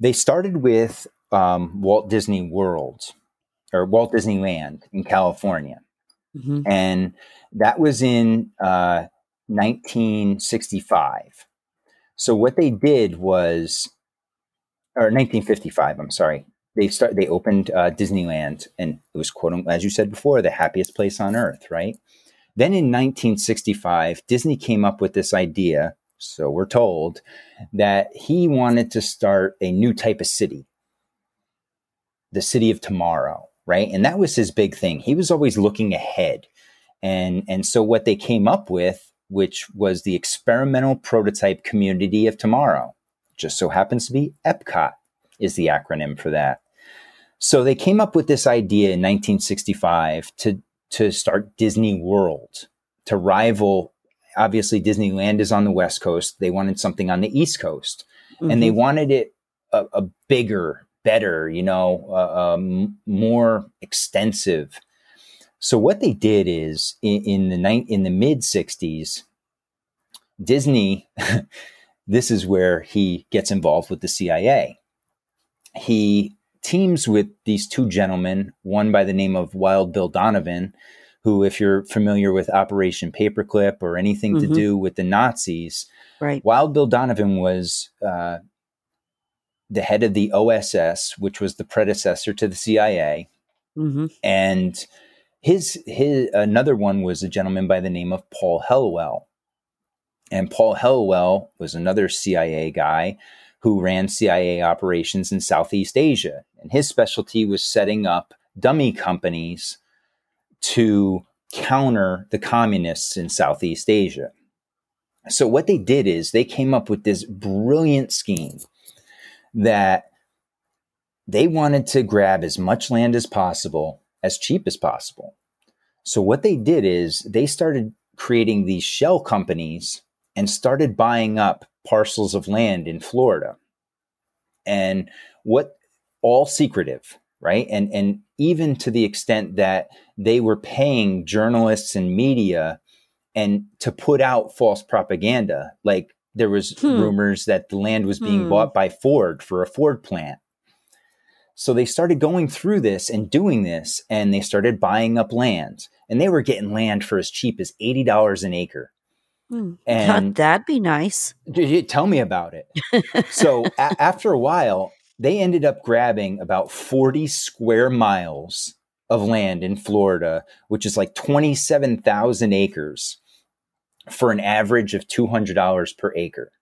They started with um, walt disney world or walt disneyland in california hmm and that was in uh, 1965. So what they did was, or 1955. I'm sorry. They start. They opened uh, Disneyland, and it was quote as you said before, the happiest place on earth, right? Then in 1965, Disney came up with this idea. So we're told that he wanted to start a new type of city, the city of tomorrow, right? And that was his big thing. He was always looking ahead and and so what they came up with which was the experimental prototype community of tomorrow. Just so happens to be EPCOT is the acronym for that. So they came up with this idea in 1965 to to start Disney World to rival. Obviously, Disneyland is on the West Coast. They wanted something on the East Coast, mm-hmm. and they mm-hmm. wanted it a, a bigger, better, you know, uh, um, more extensive. So what they did is in, in the ni- in the mid '60s, Disney. [LAUGHS] this is where he gets involved with the CIA. He teams with these two gentlemen, one by the name of Wild Bill Donovan, who, if you're familiar with Operation Paperclip or anything mm-hmm. to do with the Nazis, right. Wild Bill Donovan was uh, the head of the OSS, which was the predecessor to the CIA, mm-hmm. and his his another one was a gentleman by the name of Paul Helliwell, and Paul Helliwell was another CIA guy who ran CIA operations in Southeast Asia. And his specialty was setting up dummy companies to counter the communists in Southeast Asia. So, what they did is they came up with this brilliant scheme that they wanted to grab as much land as possible, as cheap as possible. So, what they did is they started creating these shell companies and started buying up parcels of land in Florida. And what all secretive, right? And and even to the extent that they were paying journalists and media and to put out false propaganda. Like there was hmm. rumors that the land was being hmm. bought by Ford for a Ford plant. So they started going through this and doing this, and they started buying up land. And they were getting land for as cheap as $80 an acre. Hmm. And [LAUGHS] that'd be nice. Tell me about it. so a- [LAUGHS] after a while, they ended up grabbing about 40 square miles of land in Florida, which is like 27,000 acres for an average of $200 per acre.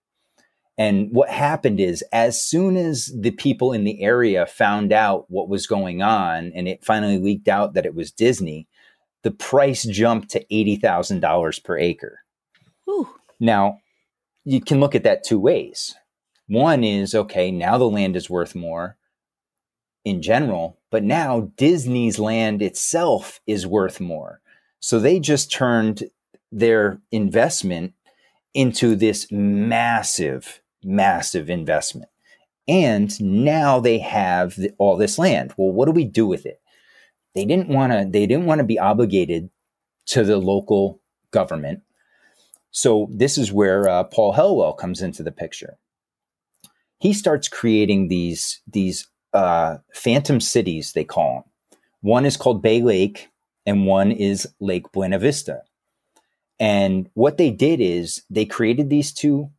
And what happened is, as soon as the people in the area found out what was going on and it finally leaked out that it was Disney, the price jumped to $80,000 per acre. Now, you can look at that two ways. One is okay, now the land is worth more in general, but now Disney's land itself is worth more. So they just turned their investment into this massive, massive investment. And now they have the, all this land. Well, what do we do with it? They didn't want to, they didn't want to be obligated to the local government so this is where uh, Paul Helliwell comes into the picture. He starts creating these these uh, phantom cities, they call them. One is called Bay Lake, and one is Lake Buena Vista. And what they did is they created these two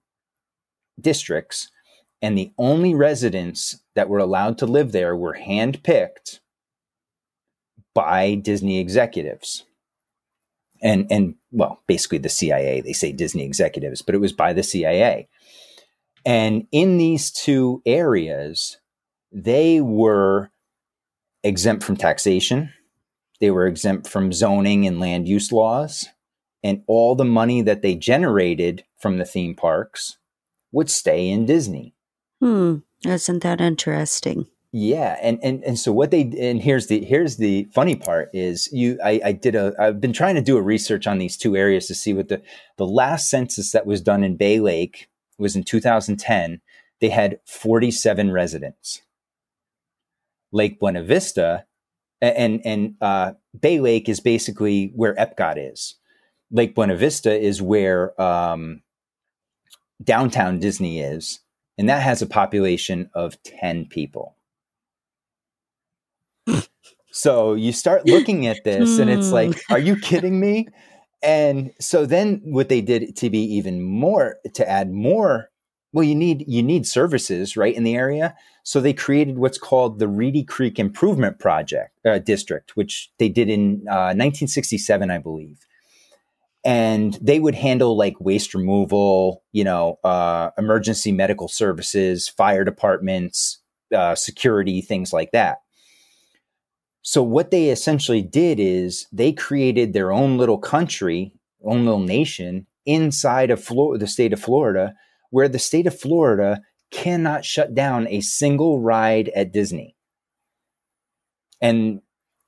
districts, and the only residents that were allowed to live there were handpicked by Disney executives and and well, basically the CIA. They say Disney executives, but it was by the CIA. And in these two areas, they were exempt from taxation. They were exempt from zoning and land use laws. And all the money that they generated from the theme parks would stay in Disney. Hmm. Isn't that interesting? Yeah, and and and so what they and here's the here's the funny part is you I, I did a I've been trying to do a research on these two areas to see what the the last census that was done in Bay Lake was in 2010. They had 47 residents. Lake Buena Vista and and uh, Bay Lake is basically where Epcot is. Lake Buena Vista is where um, downtown Disney is, and that has a population of 10 people. So you start looking at this and it's like, hmm. are you kidding me? And so then what they did to be even more to add more well you need you need services right in the area so they created what's called the reedy creek improvement project uh, district which they did in uh, 1967 i believe and they would handle like waste removal you know uh, emergency medical services fire departments uh, security things like that so what they essentially did is they created their own little country, own little nation inside of the state of Florida, where the state of Florida cannot shut down a single ride at Disney. And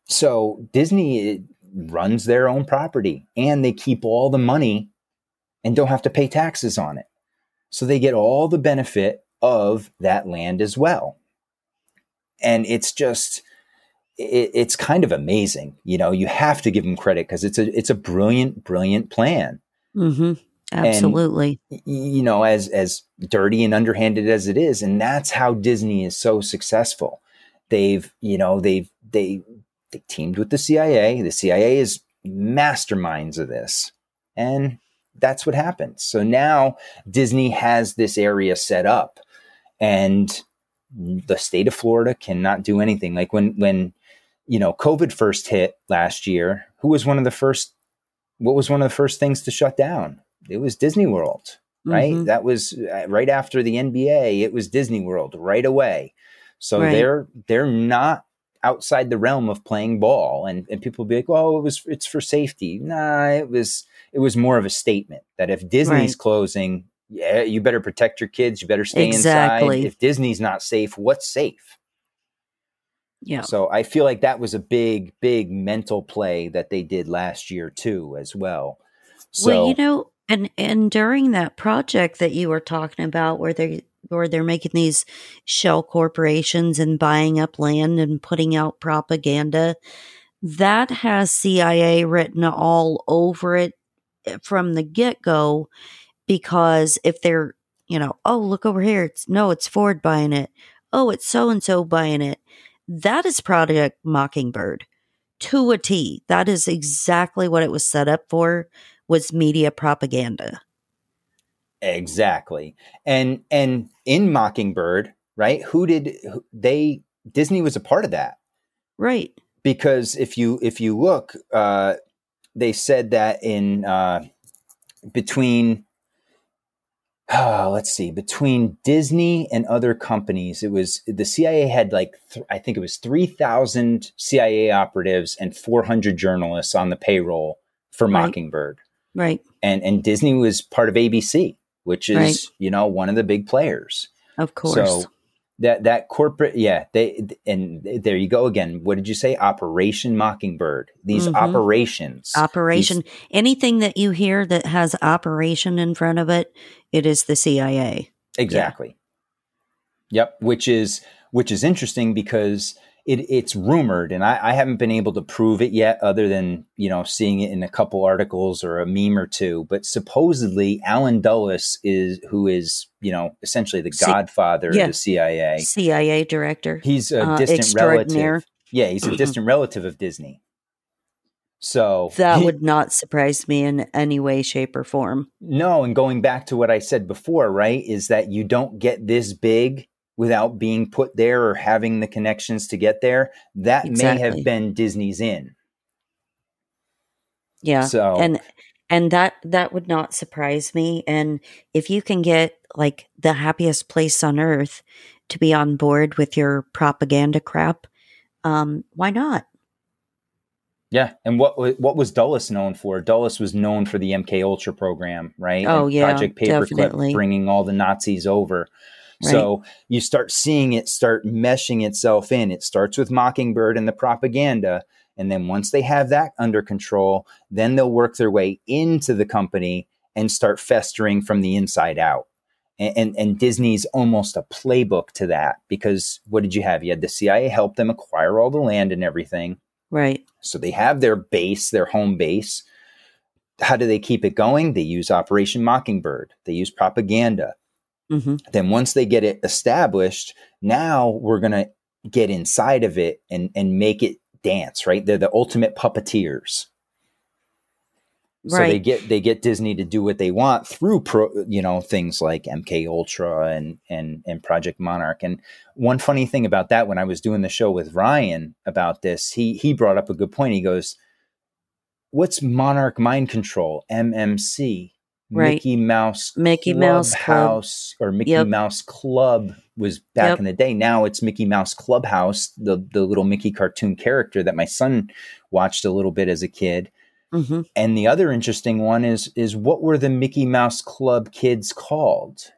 so Disney runs their own property and they keep all the money and don't have to pay taxes on it. So they get all the benefit of that land as well. And it's just, it, it's kind of amazing. You know, you have to give them credit because it's a it's a brilliant, brilliant plan. Mm-hmm. Absolutely. And, you know, as as dirty and underhanded as it is, and that's how Disney is so successful. They've, you know, they've they they teamed with the CIA. The CIA is masterminds of this, and that's what happens. So now Disney has this area set up, and the state of Florida cannot do anything. Like when when you know, COVID first hit last year, who was one of the first, what was one of the first things to shut down? It was Disney World, right? Mm-hmm. That was uh, right after the NBA. It was Disney World right away. So right. they're, they're not outside the realm of playing ball. And, and people be like, well, it was, it's for safety. Nah, it was, it was more of a statement that if Disney's right. closing, yeah, you better protect your kids. You better stay exactly. inside. If Disney's not safe, what's safe? Yeah. So I feel like that was a big, big mental play that they did last year too, as well. So, well, you know, and and during that project that you were talking about, where they where they're making these shell corporations and buying up land and putting out propaganda, that has CIA written all over it eh, from the get go, because if they're you know, oh look over here, it's no, it's Ford buying it. Oh, it's so and so buying it that is Project Mockingbird to a T. That is exactly what it was set up for was media propaganda. Exactly. And and in Mockingbird, right? Who did they Disney was a part of that. Right. Because if you if you look uh they said that in uh between uh, let's see between disney and other companies it was the cia had like th- i think it was 3000 cia operatives and 400 journalists on the payroll for right. mockingbird right and and disney was part of abc which is right. you know one of the big players. Of course. so that that corporate yeah they and there you go again. What did you say? Operation mockingbird. These mm-hmm. operations operation. These, anything that you hear that has operation in front of it it is the cia exactly yeah. yep which is which is interesting because it, it's rumored, and I, I, haven't been able to prove it yet, other than you know seeing it in a couple articles or a meme or two. But supposedly, Allen Dulles is who is you know essentially the C- godfather yeah. of the CIA, CIA director. He's a uh, distant relative. Yeah, he's a distant relative of Disney. So that would not surprise me in any way, shape, or form. No, and going back to what I said before, right, is that you don't get this big without being put there or having the connections to get there, that exactly. may have been Disney's in. Yeah. So and and that that would not surprise me and if you can get like the happiest place on earth to be on board with your propaganda crap, um why not? Yeah, and what what was Dulles known for? Dulles was known for the MK Ultra program, right? Oh and yeah, Project Paperclip, bringing all the Nazis over. Right. So you start seeing it start meshing itself in. It starts with Mockingbird and the propaganda. And then once they have that under control, then they'll work their way into the company and start festering from the inside out. And, and, and, Disney's almost a playbook to that because what did you have? You had the CIA help them acquire all the land and everything. Right. So they have their base, their home base. How do they keep it going? They use Operation Mockingbird. They use propaganda. Mm-hmm. Then once they get it established, now we're going to get inside of it and and make it dance, right? They're the ultimate puppeteers. Right. So they get they get Disney to do what they want through pro, you know things like MK Ultra and and and Project Monarch. And one funny thing about that, when I was doing the show with Ryan about this, he he brought up a good point. He goes, "What's Monarch Mind Control (MMC)?" Right. Mickey Mouse Mickey Club Mouse House Club. or Mickey yep. Mouse Club was back yep. in the day. Now it's Mickey Mouse Clubhouse, the the little Mickey cartoon character that my son watched a little bit as a kid. hmm And the other interesting one is is what were the Mickey Mouse Club kids called?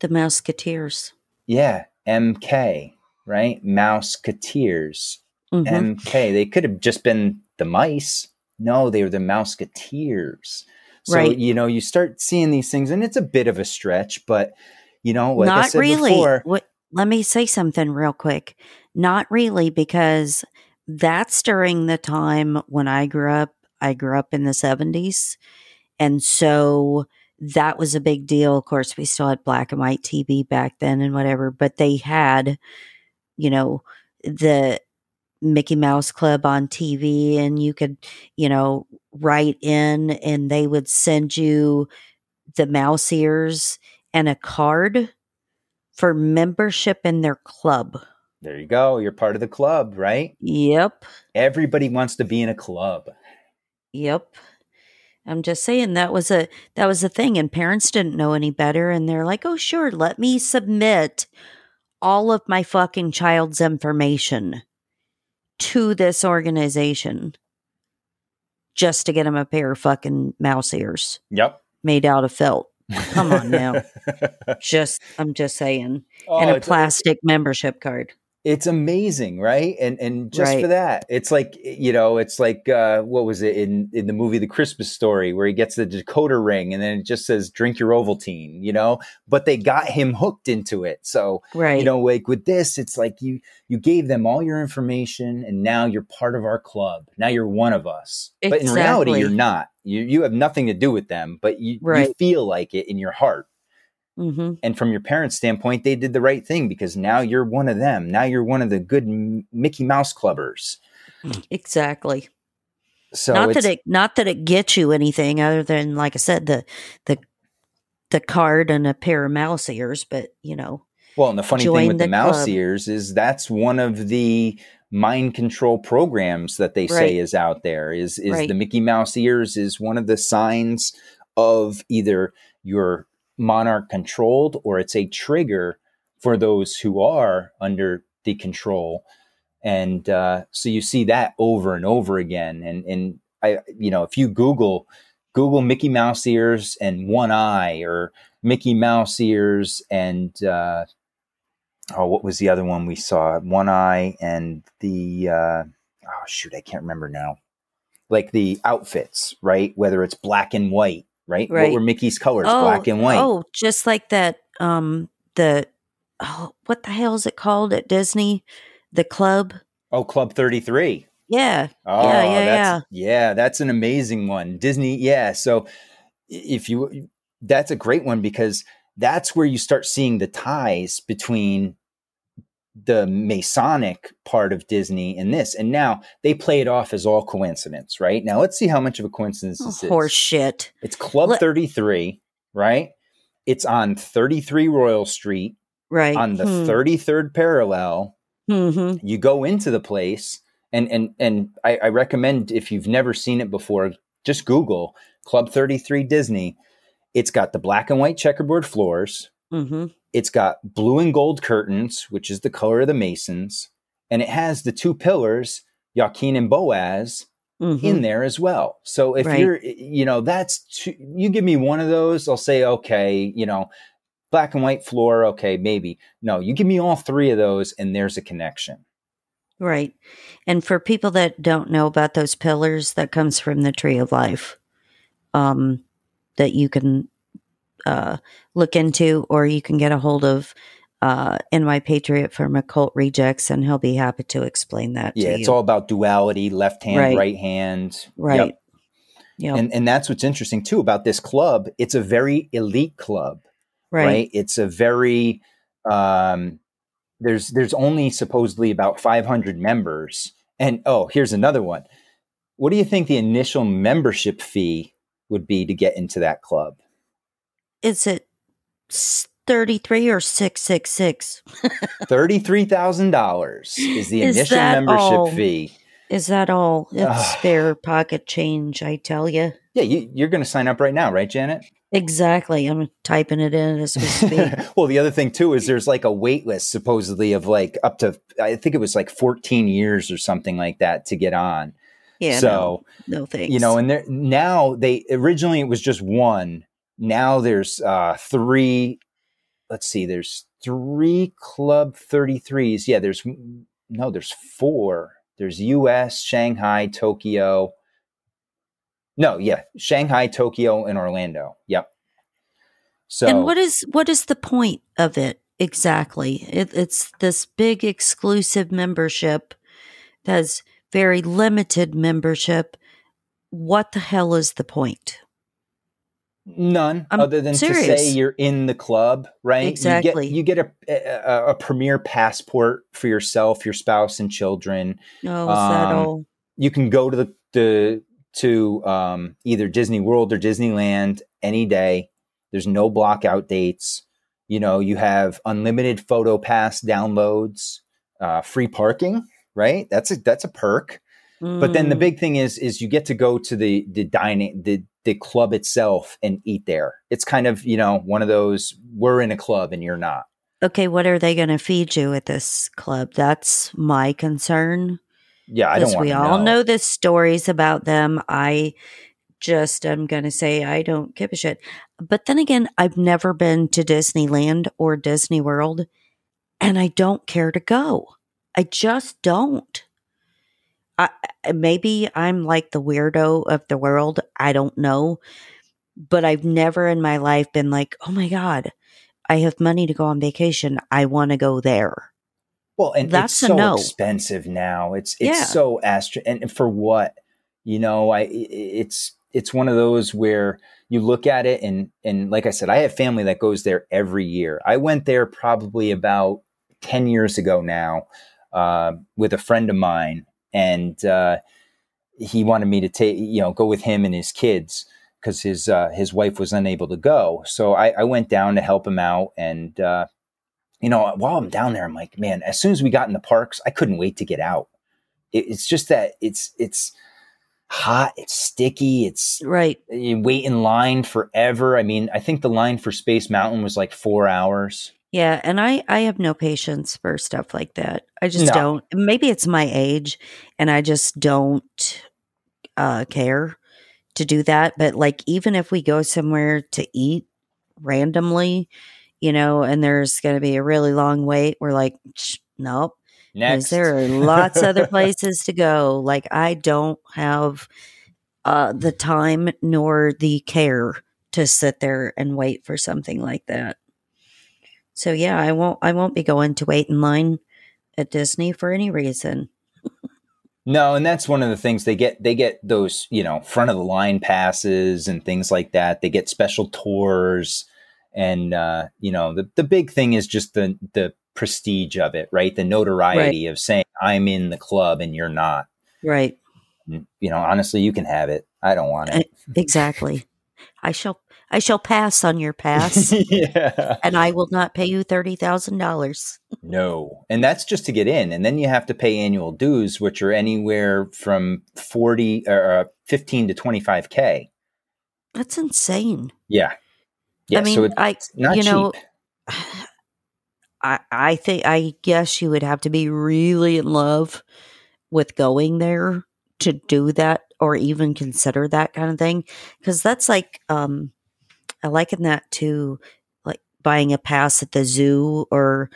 The Musketeers. Yeah, MK, right? Mouseketeers. hmm MK. They could have just been the mice. No, they were the Mouseketeers. So, Right. you know, you start seeing these things, and it's a bit of a stretch, but, you know, like I Not said really. before, What, let me say something real quick. Not really, because that's during the time when I grew up. I grew up in the 70s. And so that was a big deal. Of course, we still had black and white TV back then and whatever, but they had, you know, the Mickey Mouse Club on TV, and you could, you know, write in and they would send you the mouse ears and a card for membership in their club. there you go. You're part of the club, right? Yep. Everybody wants to be in a club. Yep. I'm just saying that was a that was a thing and parents didn't know any better and they're like, "Oh, sure, let me submit all of my fucking child's information to this organization just to get him a pair of fucking mouse ears Yep. made out of felt." Come on now. [LAUGHS] Just I'm just saying. Oh, and a plastic membership card. It's amazing right? And and just Right. for that it's like you know it's like uh what was it in in the movie the christmas story where he gets the decoder ring and then it just says drink your ovaltine you know? But they got him hooked into it. So Right. you know like with this it's like you you gave them all your information and now you're part of our club. Now you're one of us. But in reality you're not. You you have nothing to do with them but you, you feel like it in your heart hmm and from your parents' standpoint, they did the right thing because now you're one of them. Now you're one of the good Mickey Mouse clubbers. Exactly. So not that it not that it gets you anything other than like I said the the the card and a pair of mouse ears, but you know, well, and the funny thing with the, the mouse club. ears is that's one of the mind control programs that they say is out there. Is is Right. the Mickey Mouse ears is one of the signs of either you're monarch controlled or it's a trigger for those who are under the control. And uh, so you see that over and over again. And and i you know if you google google mickey mouse ears and one eye or mickey mouse ears and uh, oh what was the other one we saw? One eye and the uh, oh shoot i can't remember now. Like the outfits right? Whether it's black and white right, what Right. were mickey's colors black and white Oh, just like that um the oh, what the hell is it called at Disney? The club? oh club 33 Yeah. Oh, Yeah, yeah, that's, yeah. that's an amazing one. Disney, yeah. So if you, that's a great one because that's where you start seeing the ties between the Masonic part of Disney in this. And now they play it off as all coincidence, right? Now let's see how much of a coincidence Oh, this is. horse shit. It's Club Let- 33, right? It's on 33 Royal Street Right. on the hmm. 33rd parallel hmm you go into the place and and and I, I recommend if you've never seen it before just google club 33 disney it's got the black and white checkerboard floors hmm it's got blue and gold curtains which is the color of the masons and it has the two pillars Jachin and boaz hmm in there as well so if Right. you're you know that's two, you give me one of those i'll say okay you know black and white floor okay maybe no you give me all three of those and there's a connection Right. And for people that don't know about those pillars, that comes from the tree of life. Um, that you can uh look into or you can get a hold of uh NY Patriot from Occult Rejects and he'll be happy to explain that Yeah, it's you. all about duality, left hand, Right. right hand. right. Yep. Yep. And and that's what's interesting too about this club. It's a very elite club, right? right. It's a very um there's there's only supposedly about 500 members. And oh, here's another one. What do you think the initial membership fee would be to get into that club? Is it 33 or 666? $33,000 is the [LAUGHS] Is initial membership all? fee. Is that all? It's Ugh. spare pocket change, I tell you. Yeah, you, you're going to sign up right now, right, Janet? Exactly. I'm typing it in as we speak. [LAUGHS] well, the other thing too is there's like a wait list supposedly of like up to I think it was like 14 years or something like that to get on. Yeah. so no, no thanks. you know, and there now they originally it was just one. Now there's uh three. Let's see, there's three Club 33s. Yeah, there's no, there's four. There's U.S., Shanghai, Tokyo. No, yeah, Shanghai, Tokyo, and Orlando. Yep. So and what is what is the point of it exactly? It, it's this big exclusive membership that's very limited membership. What the hell is the point? None, I'm other than to say you're in the club, right? Exactly. You get, you get a, a a premier passport for yourself, your spouse, and children. Oh, Um, all? You can go to the, the to um, either Disney World or Disneyland any day. There's no blockout dates. You know, you have unlimited photo pass downloads, uh, free parking. Right, that's a that's a perk. But then the Mm. big thing is is you get to go to the the dining the the club itself and eat there. It's kind of you know one of those we're in a club and you're not. okay, what are they going to feed you at this club? That's my concern. Yeah, I don't Because we all know. know the stories about them. I just am going to say I don't give a shit. But then again, I've never been to Disneyland or Disney World, and I don't care to go. I just don't. I, maybe I'm like the weirdo of the world. I don't know. But I've never in my life been like, oh my God, I have money to go on vacation. I want to go there. Well, and That's it's so no. expensive now. It's it's Yeah. so astro and for what? You know, I it's it's one of those where you look at it and and like I said, I have family that goes there every year. I went there probably about ten years ago now uh, with a friend of mine, and uh, he wanted me to take you know go with him and his kids because his uh, his wife was unable to go. So I, I went down to help him out, and uh, you know while I'm down there, I'm like, man, as soon as we got in the parks, I couldn't wait to get out. It, it's just that it's it's hot, it's sticky, it's Right. you wait in line forever. I mean, I think the line for Space Mountain was like four hours. Yeah, and I I have no patience for stuff like that. I just No. don't. Maybe it's my age and I just don't uh care to do that, but like even if we go somewhere to eat randomly, you know, and there's going to be a really long wait, we're like, nope. Next, there are lots other places to go. Like I don't have uh the time nor the care to sit there and wait for something like that. So yeah, I won't I won't be going to wait in line at Disney for any reason. No, and that's one of the things they get. They get those, you know, front of the line passes and things like that. They get special tours, and uh, you know, the the big thing is just the the prestige of it, right? The notoriety of saying I'm in the club and you're not. Right. You know, honestly, you can have it. I don't want it. Exactly. I shall I shall pass on your pass [LAUGHS] yeah. and I will not pay you $30,000. No. And that's just to get in. And then you have to pay annual dues, which are anywhere from 40 or uh, 15 to 25K. That's insane. Yeah. Yeah. I mean, so it's I not you cheap. know [SIGHS] I I think I guess you would have to be really in love with going there to do that or even consider that kind of thing because that's like um I liken that to like buying a pass at the zoo or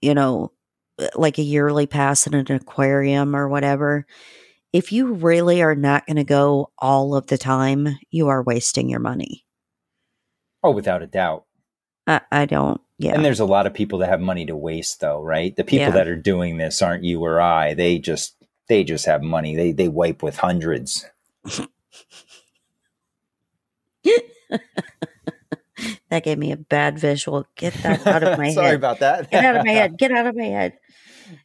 you know uh, like a yearly pass in an aquarium or whatever. If you really are not going to go all of the time, you are wasting your money. oh, without a doubt. I, I don't. Yeah. And there's a lot of people that have money to waste though, right? The people Yeah. that are doing this aren't you or I. They just they just have money. They they wipe with hundreds. [LAUGHS] that gave me a bad visual. Get that [LAUGHS] out of my Sorry head. Sorry about that. Get out of my head. [LAUGHS] Get out of my head.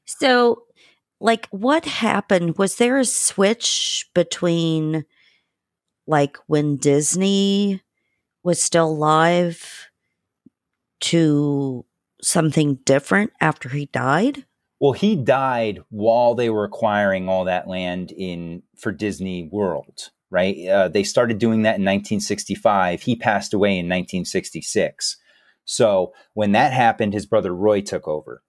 So, like, what happened? Was there a switch between, like, when Disney was still live to something different after he died? Well, he died while they were acquiring all that land in for Disney World, right? Uh, they started doing that in 1965. He passed away in 1966. So when that happened, his brother Roy took over.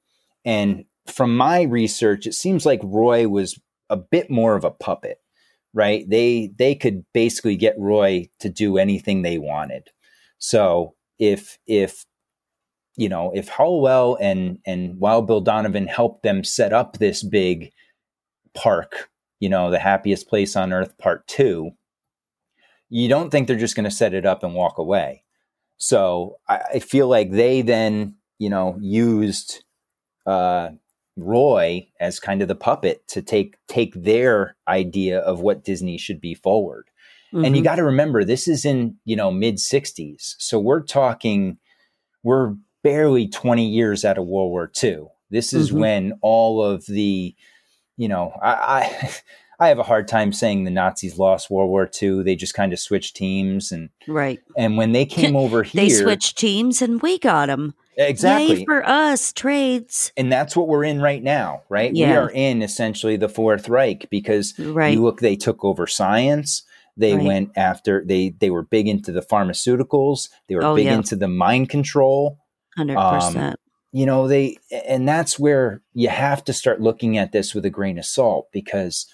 And from my research, it seems like Roy was a bit more of a puppet, right? They they could basically get Roy to do anything they wanted. So if if you know if Hallowell and and Wild Bill Donovan helped them set up this big park, you know, the happiest place on earth part two, you don't think they're just going to set it up and walk away. So I, I feel like they then you know used uh, Roy as kind of the puppet to take take their idea of what Disney should be forward. Mm-hmm. And you mm-hmm. got to remember this is in, you know, mid 60s. So we're talking we're barely 20 years out of World War II. This is mm-hmm. when all of the you know, I, I [LAUGHS] I have a hard time saying the Nazis lost World War II. They just kind of switched teams and right. And when they came [LAUGHS] over here, they switched teams and we got them. Exactly. Yay for us, trades. And that's what we're in right now, right? Yeah. We are in essentially the Fourth Reich because right. you look, they took over science. They right. went after they they were big into the pharmaceuticals. They were oh, big yeah. into the mind control. Hundred um, percent. You know they, and that's where you have to start looking at this with a grain of salt because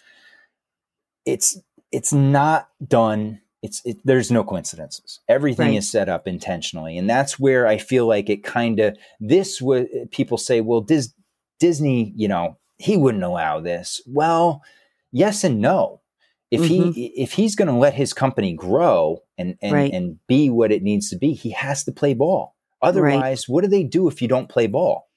it's it's not done it's it, there's no coincidences. Everything right. is set up intentionally, and that's where I feel like it kind of this was people say, well, Dis, Disney, you know, he wouldn't allow this. Well, yes and no. If mm-hmm. he if he's going to let his company grow and and, right. and be what it needs to be, he has to play ball. Otherwise, right. what do they do if you don't play ball?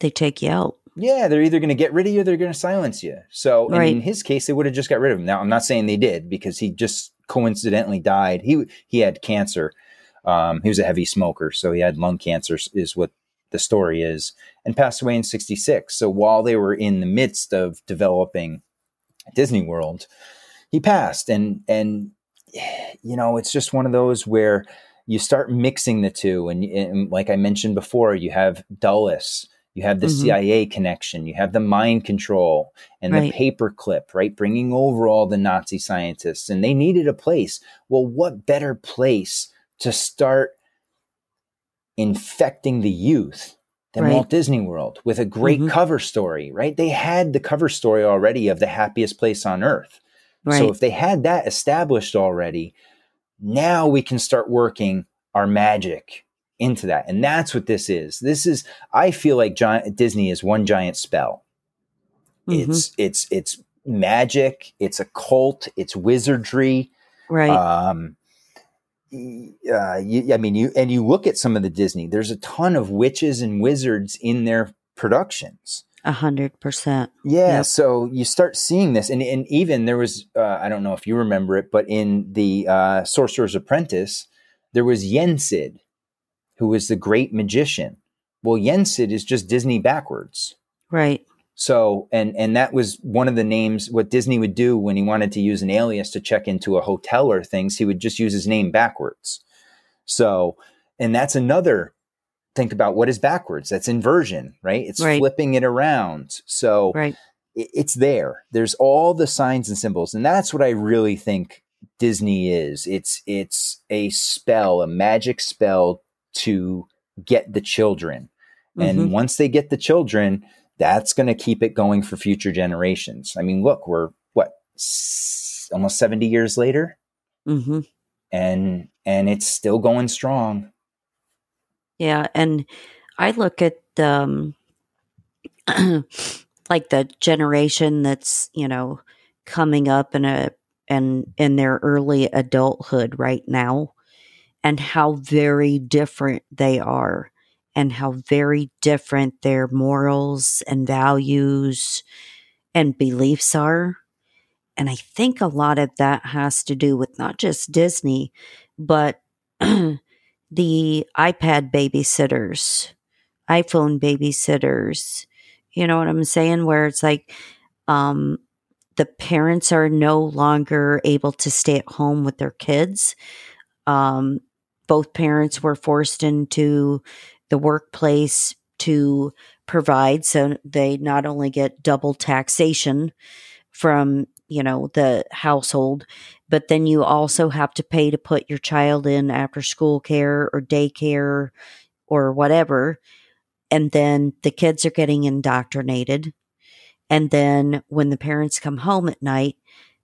They take you out yeah, they're either going to get rid of you or they're going to silence you. So right. in his case, they would have just got rid of him. Now, I'm not saying they did because he just coincidentally died. He he had cancer. Um, he was a heavy smoker, so he had lung cancer. Is what the story is, and passed away in '66. So while they were in the midst of developing Disney World, he passed, and and [SIGHS] you know it's just one of those where you start mixing the two, and, and like I mentioned before, you have Dulles you have the mm-hmm. CIA connection, you have the mind control and right. the paperclip, right? Bringing over all the Nazi scientists, and they needed a place. Well, what better place to start infecting the youth than right. Walt Disney World with a great mm-hmm. cover story, right? They had the cover story already of the happiest place on earth. Right. So if they had that established already, now we can start working our magic into that. And that's what this is. This is, I feel like giant, Disney is one giant spell. Mm-hmm. It's, it's, it's magic. It's a cult. It's wizardry. Right. Um, uh, you, I mean, you, and you look at some of the Disney, there's a ton of witches and wizards in their productions. A hundred percent. Yeah. Yep. So you start seeing this, and, and even there was, uh, I don't know if you remember it, but in the uh, Sorcerer's Apprentice, there was Yensid, who was the great magician. Well, Yensid is just Disney backwards. Right. So, and and that was one of the names. What Disney would do when he wanted to use an alias to check into a hotel or things, he would just use his name backwards. So, and that's another. Think about what is backwards. That's inversion, right? It's right. flipping it around. So, right. it, it's there. There's all the signs and symbols, and that's what I really think Disney is. It's it's a spell, a magic spell to get the children. And mm-hmm. once they get the children, that's going to keep it going for future generations. I mean, look, we're what s- almost 70 years later. Mm-hmm. And and it's still going strong. Yeah, and I look at um [CLEARS THROAT] like the generation that's, you know, coming up in a and in their early adulthood right now and how very different they are and how very different their morals and values and beliefs are. And I think a lot of that has to do with not just Disney, but [CLEARS THROAT] the iPad babysitters, iPhone babysitters. You know what I'm saying? Where it's like, um, the parents are no longer able to stay at home with their kids. Um, both parents were forced into the workplace to provide so they not only get double taxation from you know the household but then you also have to pay to put your child in after school care or daycare or whatever and then the kids are getting indoctrinated and then when the parents come home at night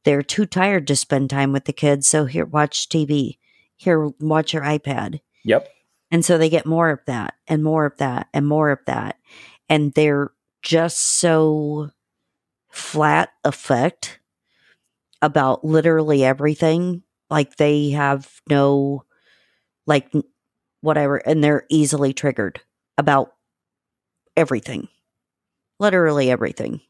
they're too tired to spend time with the kids. So here, watch TV. Here, watch your iPad. Yep. And so they get more of that and more of that and more of that. And they're just so flat affect about literally everything. Like they have no, like, whatever. And they're easily triggered about everything. Literally everything.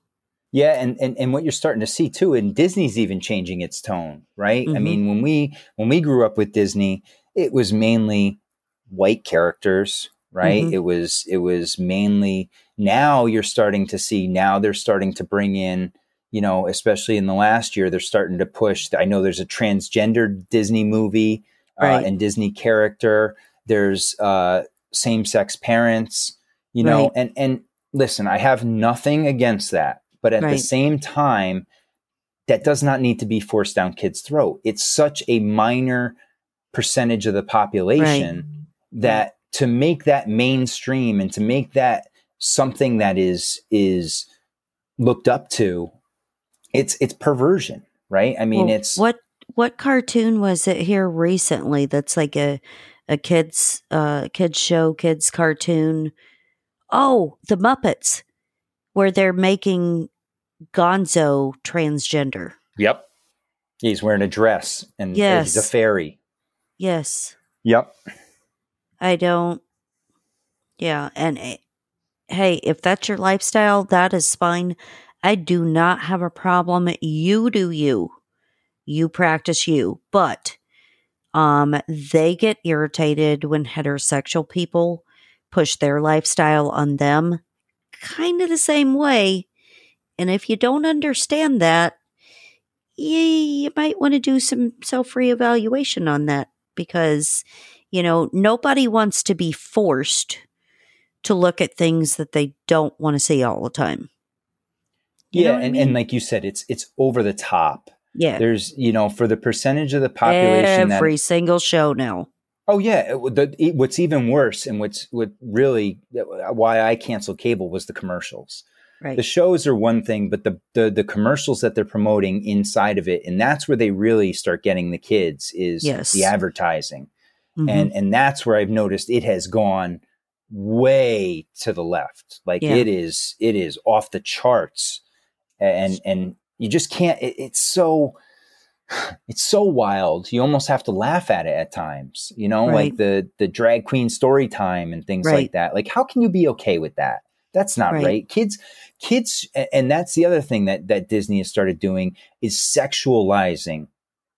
Yeah, and, and and what you're starting to see too, and Disney's even changing its tone, right? Mm-hmm. I mean, when we when we grew up with Disney, it was mainly white characters, right? Mm-hmm. It was it was mainly now you're starting to see now they're starting to bring in, you know, especially in the last year, they're starting to push. I know there's a transgender Disney movie uh, right. and Disney character. There's uh, same sex parents, you know, right. and and listen, I have nothing against that but at right. the same time, that does not need to be forced down kids' throat. It's such a minor percentage of the population that to make that mainstream and to make that something that is is looked up to, it's it's perversion, right? I mean, well, it's what what cartoon was it here recently that's like a a kids uh kids show kids cartoon oh the muppets where they're making Gonzo transgender. Yep. He's wearing a dress and yes. he's a fairy. Yes. Yep. I don't. Yeah. And eh, hey, if that's your lifestyle, that is fine. I do not have a problem. You do you. You practice you. But um, they get irritated when heterosexual people push their lifestyle on them kind of the same way. And if you don't understand that, you, you might want to do some self reevaluation on that because, you know, nobody wants to be forced to look at things that they don't want to see all the time. You yeah, and, I mean? and like you said, it's it's over the top. Yeah. There's, you know, for the percentage of the population every that, single show now. Oh yeah, the, what's even worse, and what's what really why I canceled cable was the commercials. Right. The shows are one thing, but the, the the commercials that they're promoting inside of it, and that's where they really start getting the kids is yes. the advertising, mm-hmm. and and that's where I've noticed it has gone way to the left. Like yeah. it is it is off the charts, and and you just can't. It, it's so it's so wild. You almost have to laugh at it at times, you know, right. like the the drag queen story time and things right. like that. Like how can you be okay with that? That's not right. right. Kids kids and that's the other thing that that Disney has started doing is sexualizing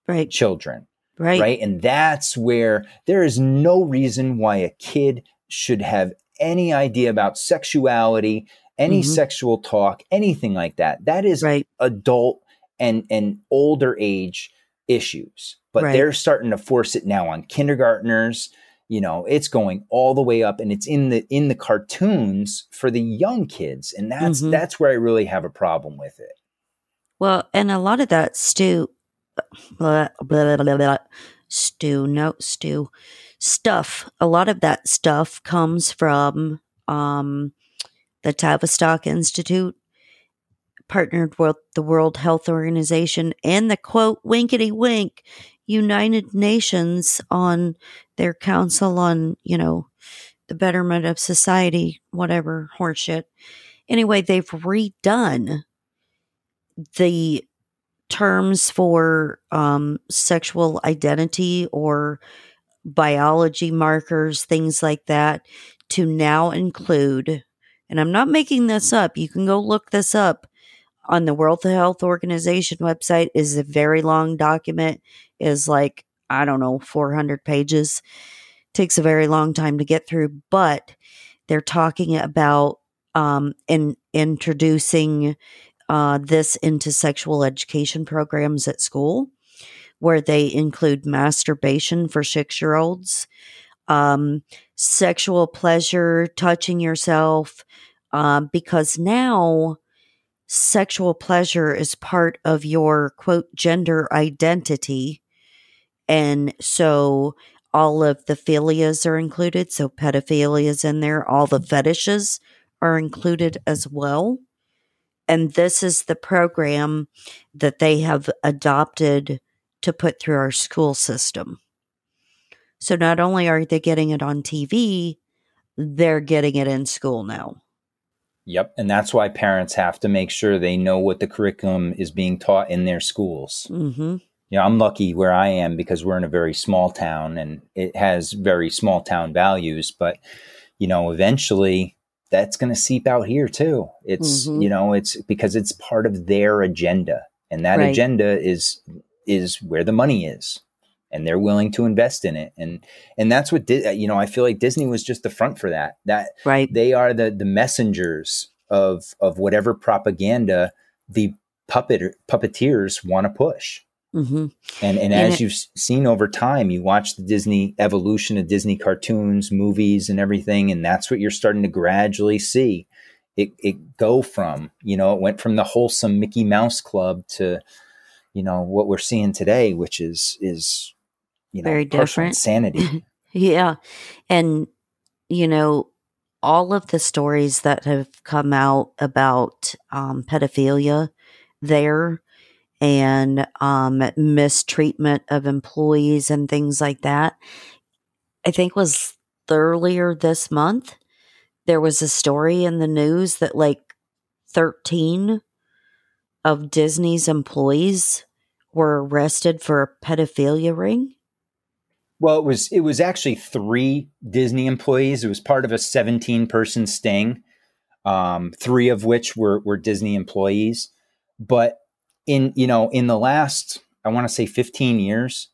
right. children. Right. Right? And that's where there is no reason why a kid should have any idea about sexuality, any mm-hmm. sexual talk, anything like that. That is adult and and older age issues. But right. they're starting to force it now on kindergartners. You know, it's going all the way up and it's in the in the cartoons for the young kids. And that's mm-hmm. that's where I really have a problem with it. Well, and a lot of that stew blah, blah, blah, blah, stew, no stew stuff. A lot of that stuff comes from um the Tavistock Institute partnered with the World Health Organization and the quote winkety wink United Nations on their council on, you know, the betterment of society, whatever horseshit. Anyway, they've redone the terms for um, sexual identity or biology markers, things like that, to now include, and I'm not making this up, you can go look this up on the World Health Organization website. Is a very long document. Is like I don't know 400 pages. Takes a very long time to get through but they're talking about um in introducing uh, this into sexual education programs at school where they include masturbation for six year olds um, sexual pleasure touching yourself um, because now sexual pleasure is part of your quote gender identity. And so all of the philias are included. So pedophilia is in there. All the fetishes are included as well. and this is the program that they have adopted to put through our school system. So not only are they getting it on TV, they're getting it in school now. Yep. And that's why parents have to make sure they know what the curriculum is being taught in their schools. Mm-hmm. You know, I'm lucky where I am because we're in a very small town and it has very small town values. But, you know, eventually that's going to seep out here too. It's, Mhm. you know, it's because it's part of their agenda. And that Right. agenda is is where the money is. And they're willing to invest in it. And and that's what Di- you know, I feel like Disney was just the front for that. That Right. they are the the messengers of of whatever propaganda the puppet puppeteers want to push Mm-hmm. and and And as it- you've seen over time you watch the disney evolution of disney cartoons movies and everything and that's what you're starting to gradually see it it go from you know it went from the wholesome mickey mouse club to you know what we're seeing today which is is you know Very different. insanity [LAUGHS] Yeah. And, you know, all of the stories that have come out about um, pedophilia there and um, mistreatment of employees and things like that, I think was earlier this month. There was a story in the news that like 13 of Disney's employees were arrested for a pedophilia ring. Well, it was it was actually three Disney employees. It was part of a 17 person sting, um, three of which were were Disney employees. But in you know in the last I want to say 15 years,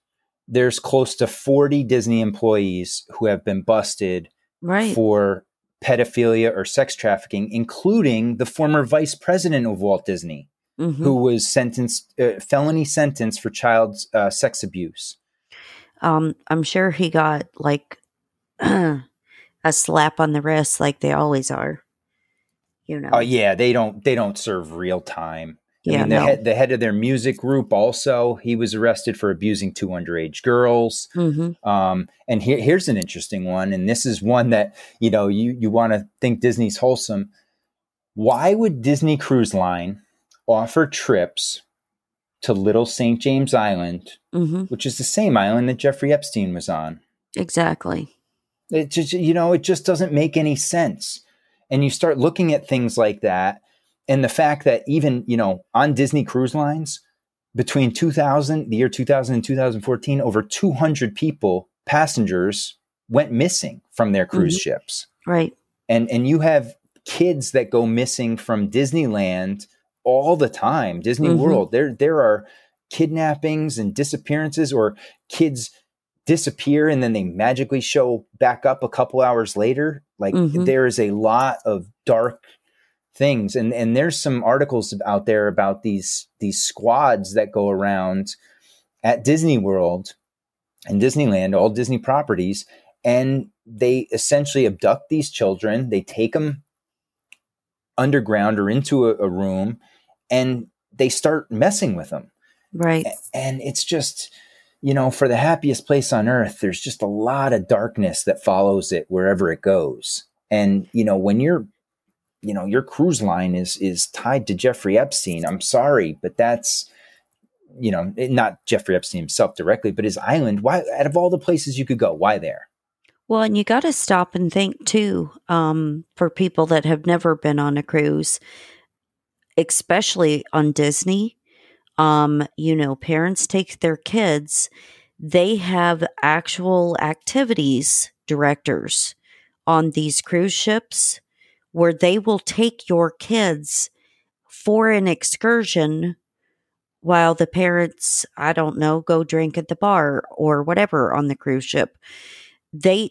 there's close to 40 Disney employees who have been busted Right. for pedophilia or sex trafficking, including the former vice president of Walt Disney, Mhm. who was sentenced uh, felony sentence for child uh, sex abuse. Um, I'm sure he got like [CLEARS THROAT] a slap on the wrist, like they always are. You know. Oh yeah, they don't they don't serve real time. I Yeah, mean, the no. head the head of their music group also he was arrested for abusing two underage girls. hmm Um, and here, here's an interesting one, and this is one that you know you you want to think Disney's wholesome. Why would Disney Cruise Line offer trips to Little St. James Island, hmm which is the same island that Jeffrey Epstein was on? Exactly. It just you know it just doesn't make any sense. And you start looking at things like that, and the fact that even you know on Disney Cruise Lines between 2000, the year 2000 and 2014, over 200 people, passengers, went missing from their cruise Mhm. ships. Right. And and you have kids that go missing from Disneyland all the time. Disney Mhm. World, there there are kidnappings and disappearances, or kids disappear and then they magically show back up a couple hours later. Like Mhm. there is a lot of dark things, and and there's some articles out there about these these squads that go around at Disney World and Disneyland, all Disney properties, and they essentially abduct these children. They take them underground or into a, a room, and they start messing with them Right. and it's just you know for the happiest place on earth there's just a lot of darkness that follows it wherever it goes. And you know when you're you know your cruise line is is tied to jeffrey epstein i'm sorry but that's you know not jeffrey epstein himself directly but his island why out of all the places you could go why there? Well, and you got to stop and think too, um, for people that have never been on a cruise, especially on Disney. Um, you know, parents take their kids, they have actual activities directors on these cruise ships where they will take your kids for an excursion while the parents, I don't know, go drink at the bar or whatever on the cruise ship they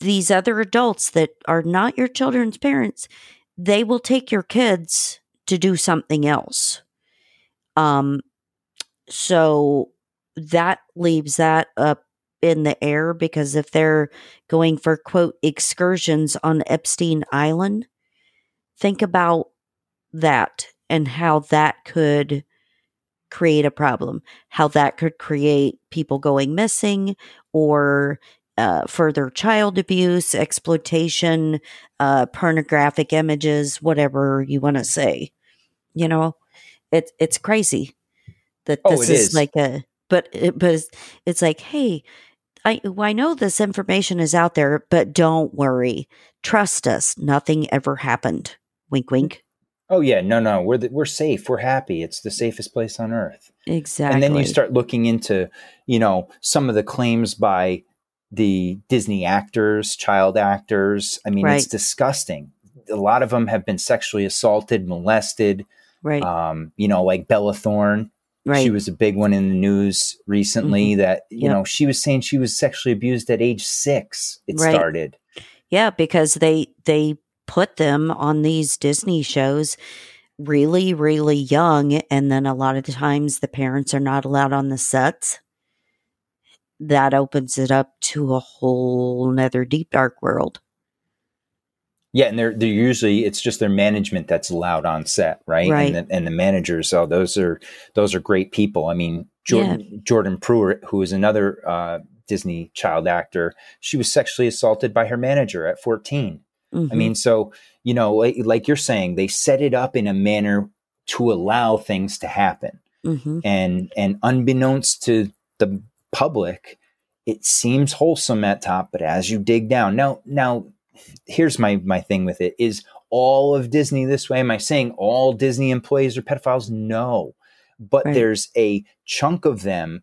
these other adults that are not your children's parents they will take your kids to do something else um so that leaves that up in the air because if they're going for quote excursions on Epstein Island think about that and how that could create a problem how that could create people going missing or uh, further child abuse, exploitation, uh, pornographic images, whatever you want to say. You know, it, it's crazy that Oh, this is is. like a, but, it, but it's, it's like, hey, I, I know this information is out there, but don't worry. Trust us. Nothing ever happened. Wink, wink. Oh yeah, no, no, we're the, we're safe. We're happy. It's the safest place on earth. Exactly. And then you start looking into, you know, some of the claims by the Disney actors, child actors. I mean, it's disgusting. A lot of them have been sexually assaulted, molested. Right, Um, you know, like Bella Thorne. right. She was a big one in the news recently. That you Yep. know, she was saying she was sexually abused at age six. It Right. started. Yeah, because they they put them on these Disney shows really, really young, and then a lot of the times the parents are not allowed on the sets. That opens it up to a whole nother deep dark world. Yeah, and they're they're usually it's just their management that's allowed on set, right? Right. And the, and the managers, oh, those are those are great people. I mean, Jordan Jordan Pruitt, who is another uh, Disney child actor, she was sexually assaulted by her manager at 14. I Mhm. mean, so you know, like, like you're saying, they set it up in a manner to allow things to happen, Mhm. and and unbeknownst to the public, it seems wholesome at top, but as you dig down, now now here's my my thing with it is all of Disney this way. Am I saying all Disney employees are pedophiles? No, but Right. there's a chunk of them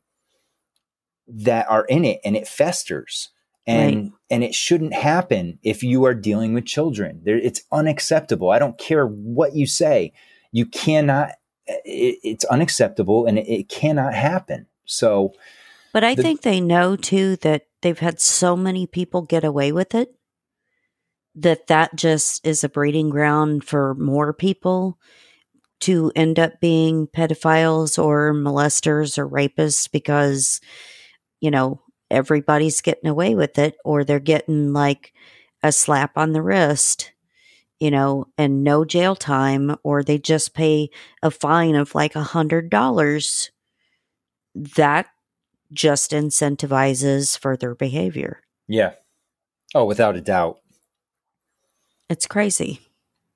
that are in it, and it festers. And Right. and it shouldn't happen if you are dealing with children. There, it's unacceptable. I don't care what you say. You cannot. It, it's unacceptable, and it, it cannot happen. So But I The- think they know too that they've had so many people get away with it that that just is a breeding ground for more people to end up being pedophiles or molesters or rapists because you know everybody's getting away with it or they're getting like a slap on the wrist you know and no jail time or they just pay a fine of like a hundred dollars that just incentivizes further behavior. yeah. Oh, without a doubt. It's crazy.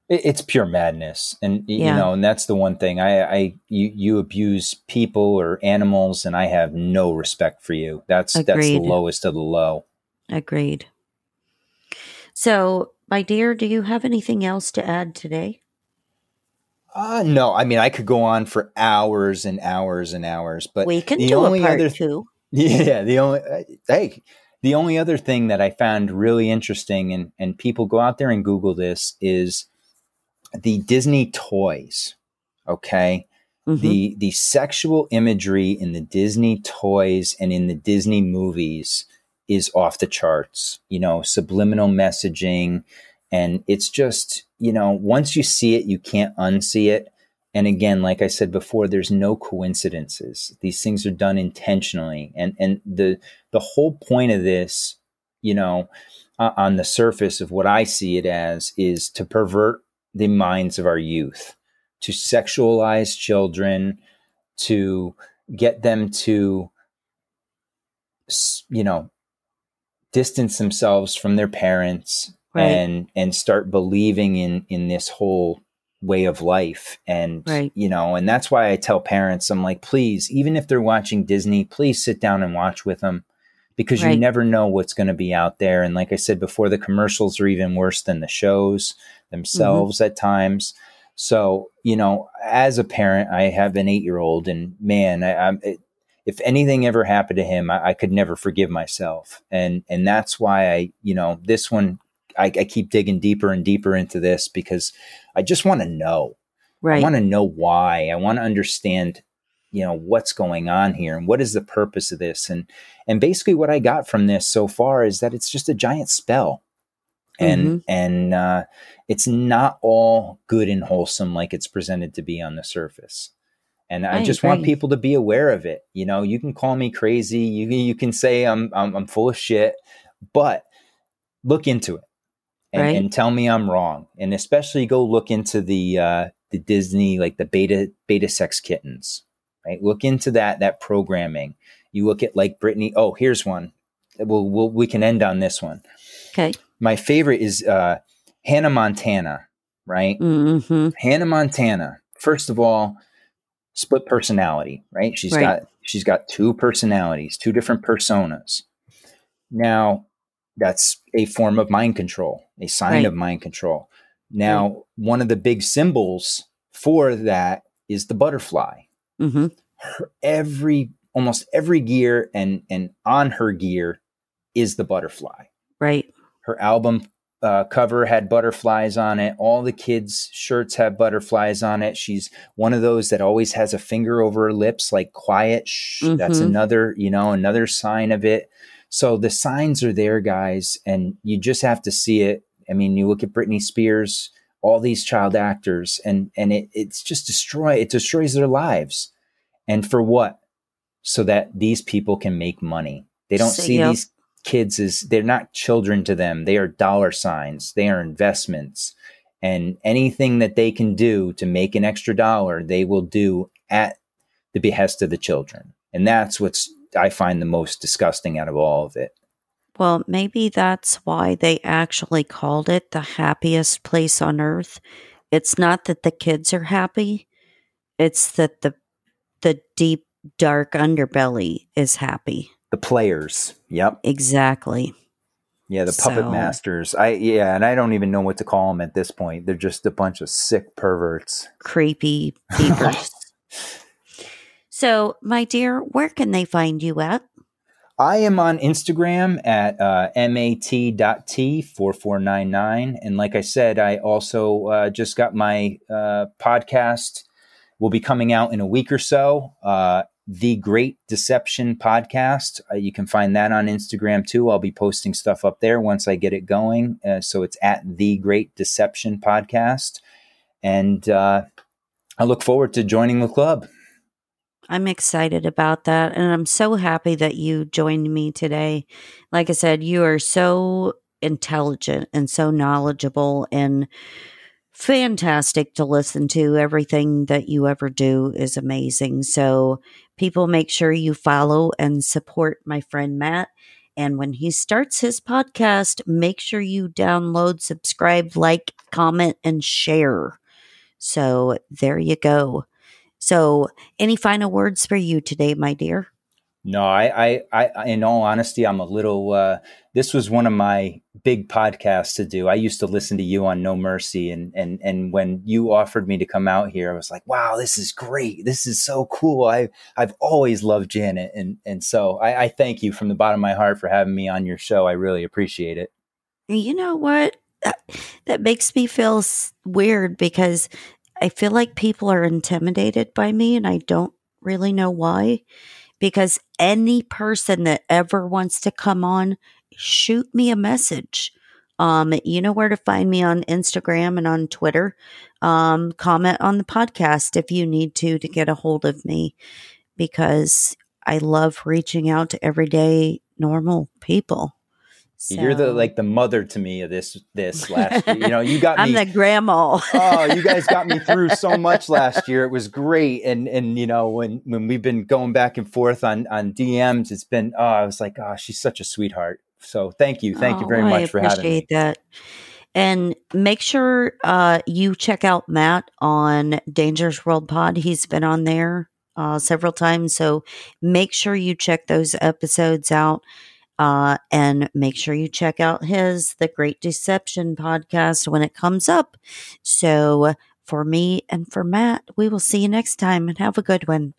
It- It's pure madness, and Yeah. you know, and that's the one thing. I, I, you, you abuse people or animals, and I have no respect for you. That's that's the lowest of the low. Agreed. So, my dear, do you have anything else to add today? Uh, no, I mean, I could go on for hours and hours and hours, but we can do a part other two. [LAUGHS] Yeah, the only uh, hey, the only other thing that I found really interesting, and and people go out there and Google this is the Disney toys. Okay, Mhm. the the sexual imagery in the Disney toys and in the Disney movies is off the charts. You know, subliminal messaging, and it's just you know once you see it, you can't unsee it. And again, like I said before, there's no coincidences. These things are done intentionally, and and the the whole point of this, you know, uh, on the surface of what I see it as, is to pervert the minds of our youth, to sexualize children, to get them to, you know, distance themselves from their parents Right. and and start believing in in this whole way of life. And Right. you know and that's why i tell parents i'm like please even if they're watching disney please sit down and watch with them because you never know what's going to be out there. And like i said before the commercials are even worse than the shows mm-hmm. themselves at times. So you know as a parent i have an eight year old and man I, i'm it, if anything ever happened to him I, I could never forgive myself. And and that's why i you know this one I, I keep digging deeper and deeper into this because I just want to know. I want to know why. I want to understand, you know, what's going on here and what is the purpose of this. And and basically, what I got from this so far is that it's just a giant spell, and and uh, it's not all good and wholesome like it's presented to be on the surface. And I, I just want people to be aware of it. You know, you can call me crazy. You you can say I'm I'm, I'm full of shit, but look into it and, Right. and tell me I'm wrong. And especially go look into the uh, the Disney like the beta beta sex kittens. Right, look into that that programming. You look at like Britney. Oh, here's one. We'll, we'll we can end on this one. okay. My favorite is uh, Hannah Montana. Right, hmm Hannah Montana first of all, split personality, right? She's Right. got she's got two personalities, two different personas. Now, that's a form of mind control, a sign Right. of mind control. Now, one of the big symbols for that is the butterfly. hmm Her, every almost every gear and and on her gear is the butterfly Right. her album uh, cover had butterflies on it. All the kids' shirts have butterflies on it. She's one of those that always has a finger over her lips, like quiet. Shh. That's Mhm. another, you know, another sign of it. So the signs are there, guys, and you just have to see it. I mean, you look at Britney Spears, all these child actors, and and it it's just destroy. It destroys their lives, and for what? So that these people can make money. They don't So, see these kids as they're not children to them. They are dollar signs. They are investments. And anything that they can do to make an extra dollar, they will do at the behest of the children. And that's what's I find the most disgusting out of all of it. Well, maybe that's why they actually called it the happiest place on earth. It's not that the kids are happy, it's that the the deep dark underbelly is happy. The players. Yep. Exactly. Yeah, the puppet So- masters. I yeah, and I don't even know what to call them at this point. They're just a bunch of sick perverts. Creepy peepers. [LAUGHS] so, my dear, where can they find you at? I am on Instagram at uh, mat.t4499. And like I said, I also uh, just got my uh, podcast, will be coming out in a week or so. Uh, the Great Deception Podcast. Uh, you can find that on Instagram too. I'll be posting stuff up there once I get it going. Uh, so it's at The Great Deception Podcast. And uh, I look forward to joining the club. I'm excited about that. And I'm so happy that you joined me today. Like I said, you are so intelligent and so knowledgeable and fantastic to listen to. Everything that you ever do is amazing. So, people make sure you follow and support my friend Matt. And when he starts his podcast, make sure you download, subscribe, like, comment, and share. So, there you go. So, any final words for you today, my dear? No, I, I, I, in all honesty, I'm a little. Uh, this was one of my big podcasts to do. I used to listen to you on No Mercy, and and and when you offered me to come out here, I was like, wow, this is great. This is so cool. I I've always loved Janet, and and so I, I thank you from the bottom of my heart for having me on your show. I really appreciate it. You know what? That, that makes me feel weird because I feel like people are intimidated by me and I don't really know why. Because any person that ever wants to come on, shoot me a message. Um, you know where to find me on Instagram and on Twitter. Um, comment on the podcast if you need to to get a hold of me because I love reaching out to everyday normal people. You're the like the mother to me of this this last year. You know, you got me [LAUGHS] I'm me. the grandma. oh, you guys got me [LAUGHS] through so much last year. It was great, and and you know when when we've been going back and forth on on DMs, it's been oh, I was like, oh, she's such a sweetheart. So thank you, thank you Oh, very I much for having me. appreciate that. And make sure uh, you check out Matt on Dangerous World Pod. He's been on there uh, several times, so make sure you check those episodes out. Uh, and make sure you check out his The Great Deception podcast when it comes up. So, for me and for Matt, we will see you next time and have a good one.